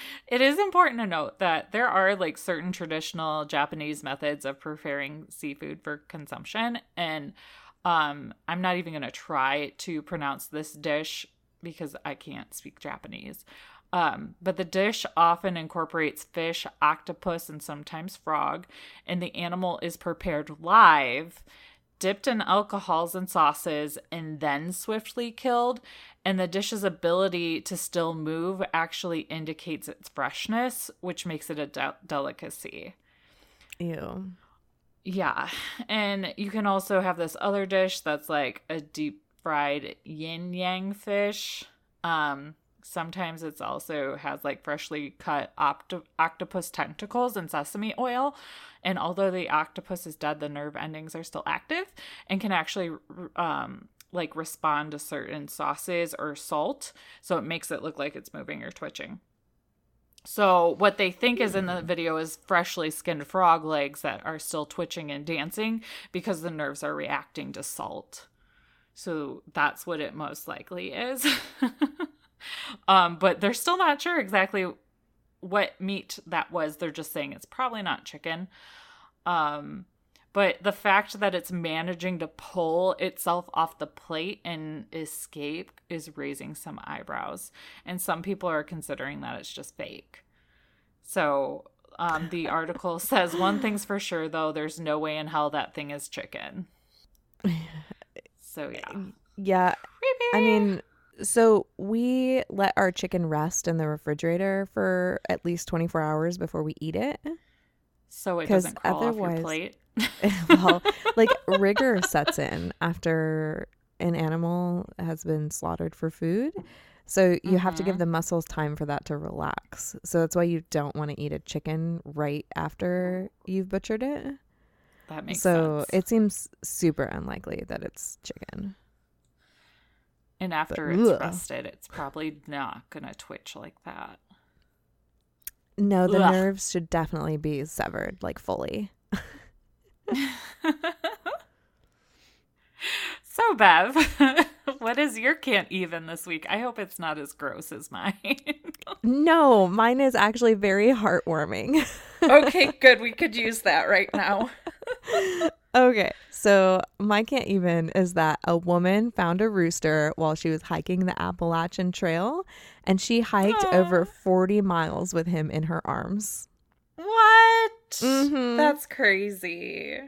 it is important to note that there are like certain traditional Japanese methods of preparing seafood for consumption and um I'm not even going to try to pronounce this dish because I can't speak Japanese. Um, but the dish often incorporates fish, octopus, and sometimes frog, and the animal is prepared live, dipped in alcohols and sauces, and then swiftly killed. And the dish's ability to still move actually indicates its freshness, which makes it a de- delicacy. Ew. Yeah. And you can also have this other dish that's like a deep fried yin yang fish. Um sometimes it's also has like freshly cut opt- octopus tentacles and sesame oil. And although the octopus is dead, the nerve endings are still active and can actually um like respond to certain sauces or salt. So it makes it look like it's moving or twitching. So what they think is in the video is freshly skinned frog legs that are still twitching and dancing because the nerves are reacting to salt. So that's what it most likely is. um, but they're still not sure exactly what meat that was. They're just saying it's probably not chicken. Um, but the fact that it's managing to pull itself off the plate and escape is raising some eyebrows. And some people are considering that it's just fake. So um, the article says one thing's for sure, though there's no way in hell that thing is chicken. So yeah. Yeah. I mean, so we let our chicken rest in the refrigerator for at least 24 hours before we eat it. So it doesn't crawl off otherwise- your plate. well, like rigor sets in after an animal has been slaughtered for food. So you have to give Mhm. the muscles time for that to relax. So that's why you don't want to eat a chicken right after you've butchered it. That makes so sense. it seems super unlikely that it's chicken. and after but- it's ugh. rested, it's probably not gonna twitch like that. No, the Ugh. nerves should definitely be severed like fully. so Bev, what is your can't even this week? I hope it's not as gross as mine. No, mine is actually very heartwarming. okay, good. We could use that right now. Okay, so my can't even is that a woman found a rooster while she was hiking the Appalachian Trail, and she hiked Aw. over 40 miles with him in her arms. What? Mhm. That's crazy.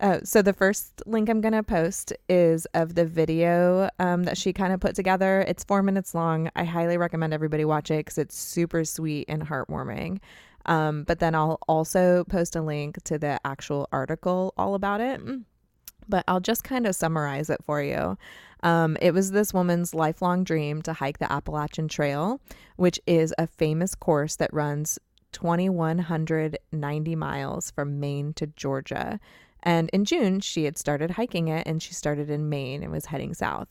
Uh, so the first link I'm gonna post is of the video um, that she kind of put together. It's four minutes long. I highly recommend everybody watch it because it's super sweet and heartwarming. Um, but then I'll also post a link to the actual article all about it. But I'll just kind of summarize it for you. Um, it was this woman's lifelong dream to hike the Appalachian Trail, which is a famous course that runs 2,190 miles from Maine to Georgia. And in June, she had started hiking it and she started in Maine and was heading south.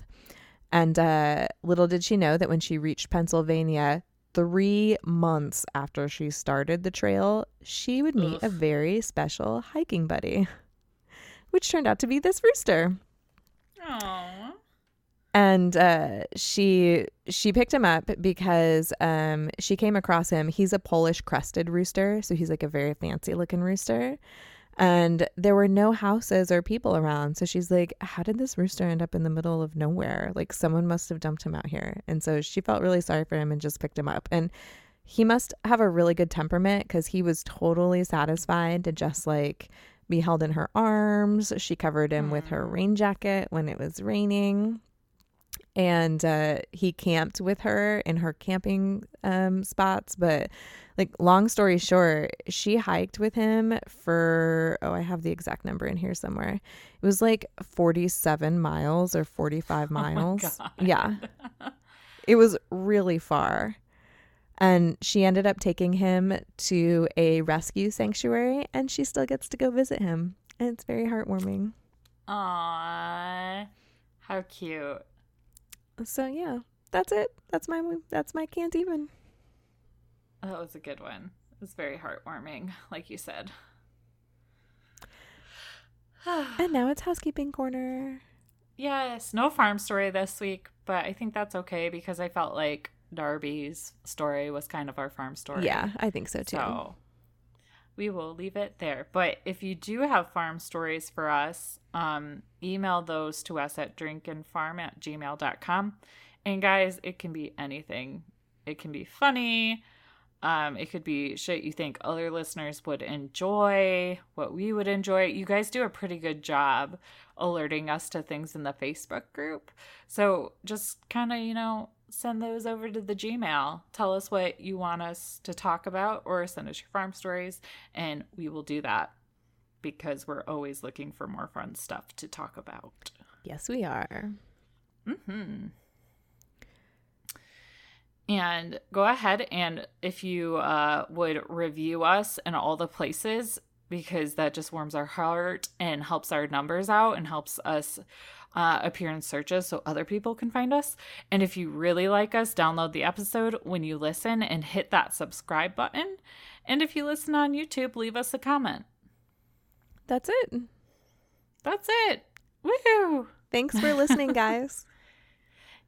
And uh, little did she know that when she reached Pennsylvania, three months after she started the trail, she would meet a very special hiking buddy, which turned out to be this rooster Aww. And uh, she she picked him up because um, she came across him. He's a Polish crested rooster, so he's like a very fancy looking rooster. And there were no houses or people around, so she's like, "How did this rooster end up in the middle of nowhere? Like someone must have dumped him out here." And so she felt really sorry for him and just picked him up. And he must have a really good temperament because he was totally satisfied to just like be held in her arms. She covered him with her rain jacket when it was raining and uh, he camped with her in her camping um, spots. But like, long story short, she hiked with him for oh, I have the exact number in here somewhere. It was like forty-seven miles or forty-five miles. God. yeah, it was really far. And she ended up taking him to a rescue sanctuary, and she still gets to go visit him. And it's very heartwarming. Aww. How cute. So yeah, that's it. That's my that's my can't even. That was a good one. It was very heartwarming, like you said. and now it's housekeeping corner. Yes, no farm story this week, but I think that's okay because I felt like Darby's story was kind of our farm story. Yeah, I think so too. So we will leave it there. But if you do have farm stories for us, um, email those to us at drinkandfarm at gmail.com. And guys, it can be anything. It can be funny. Um, it could be shit you think other listeners would enjoy, what we would enjoy. You guys do a pretty good job alerting us to things in the Facebook group. So just kind of, you know, send those over to the Gmail. Tell us what you want us to talk about or send us your farm stories, and we will do that because we're always looking for more fun stuff to talk about. Yes, we are. Mm-hmm. And go ahead and if you uh, would review us in all the places, because that just warms our heart and helps our numbers out and helps us uh, appear in searches so other people can find us. And if you really like us, download the episode when you listen and hit that subscribe button. And if you listen on YouTube, leave us a comment. That's it. That's it. Woohoo! Thanks for listening, guys.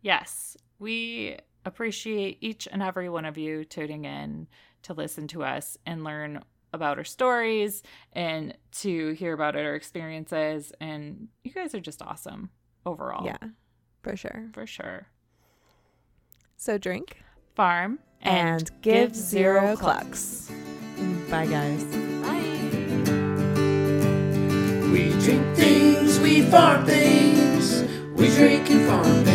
yes, we appreciate each and every one of you tuning in to listen to us and learn about our stories and to hear about our experiences. And you guys are just awesome overall. Yeah, for sure. For sure. So drink, farm, and, and give, give, zero clucks. Bye, guys. Bye. We drink things, we farm things, we drink and farm things.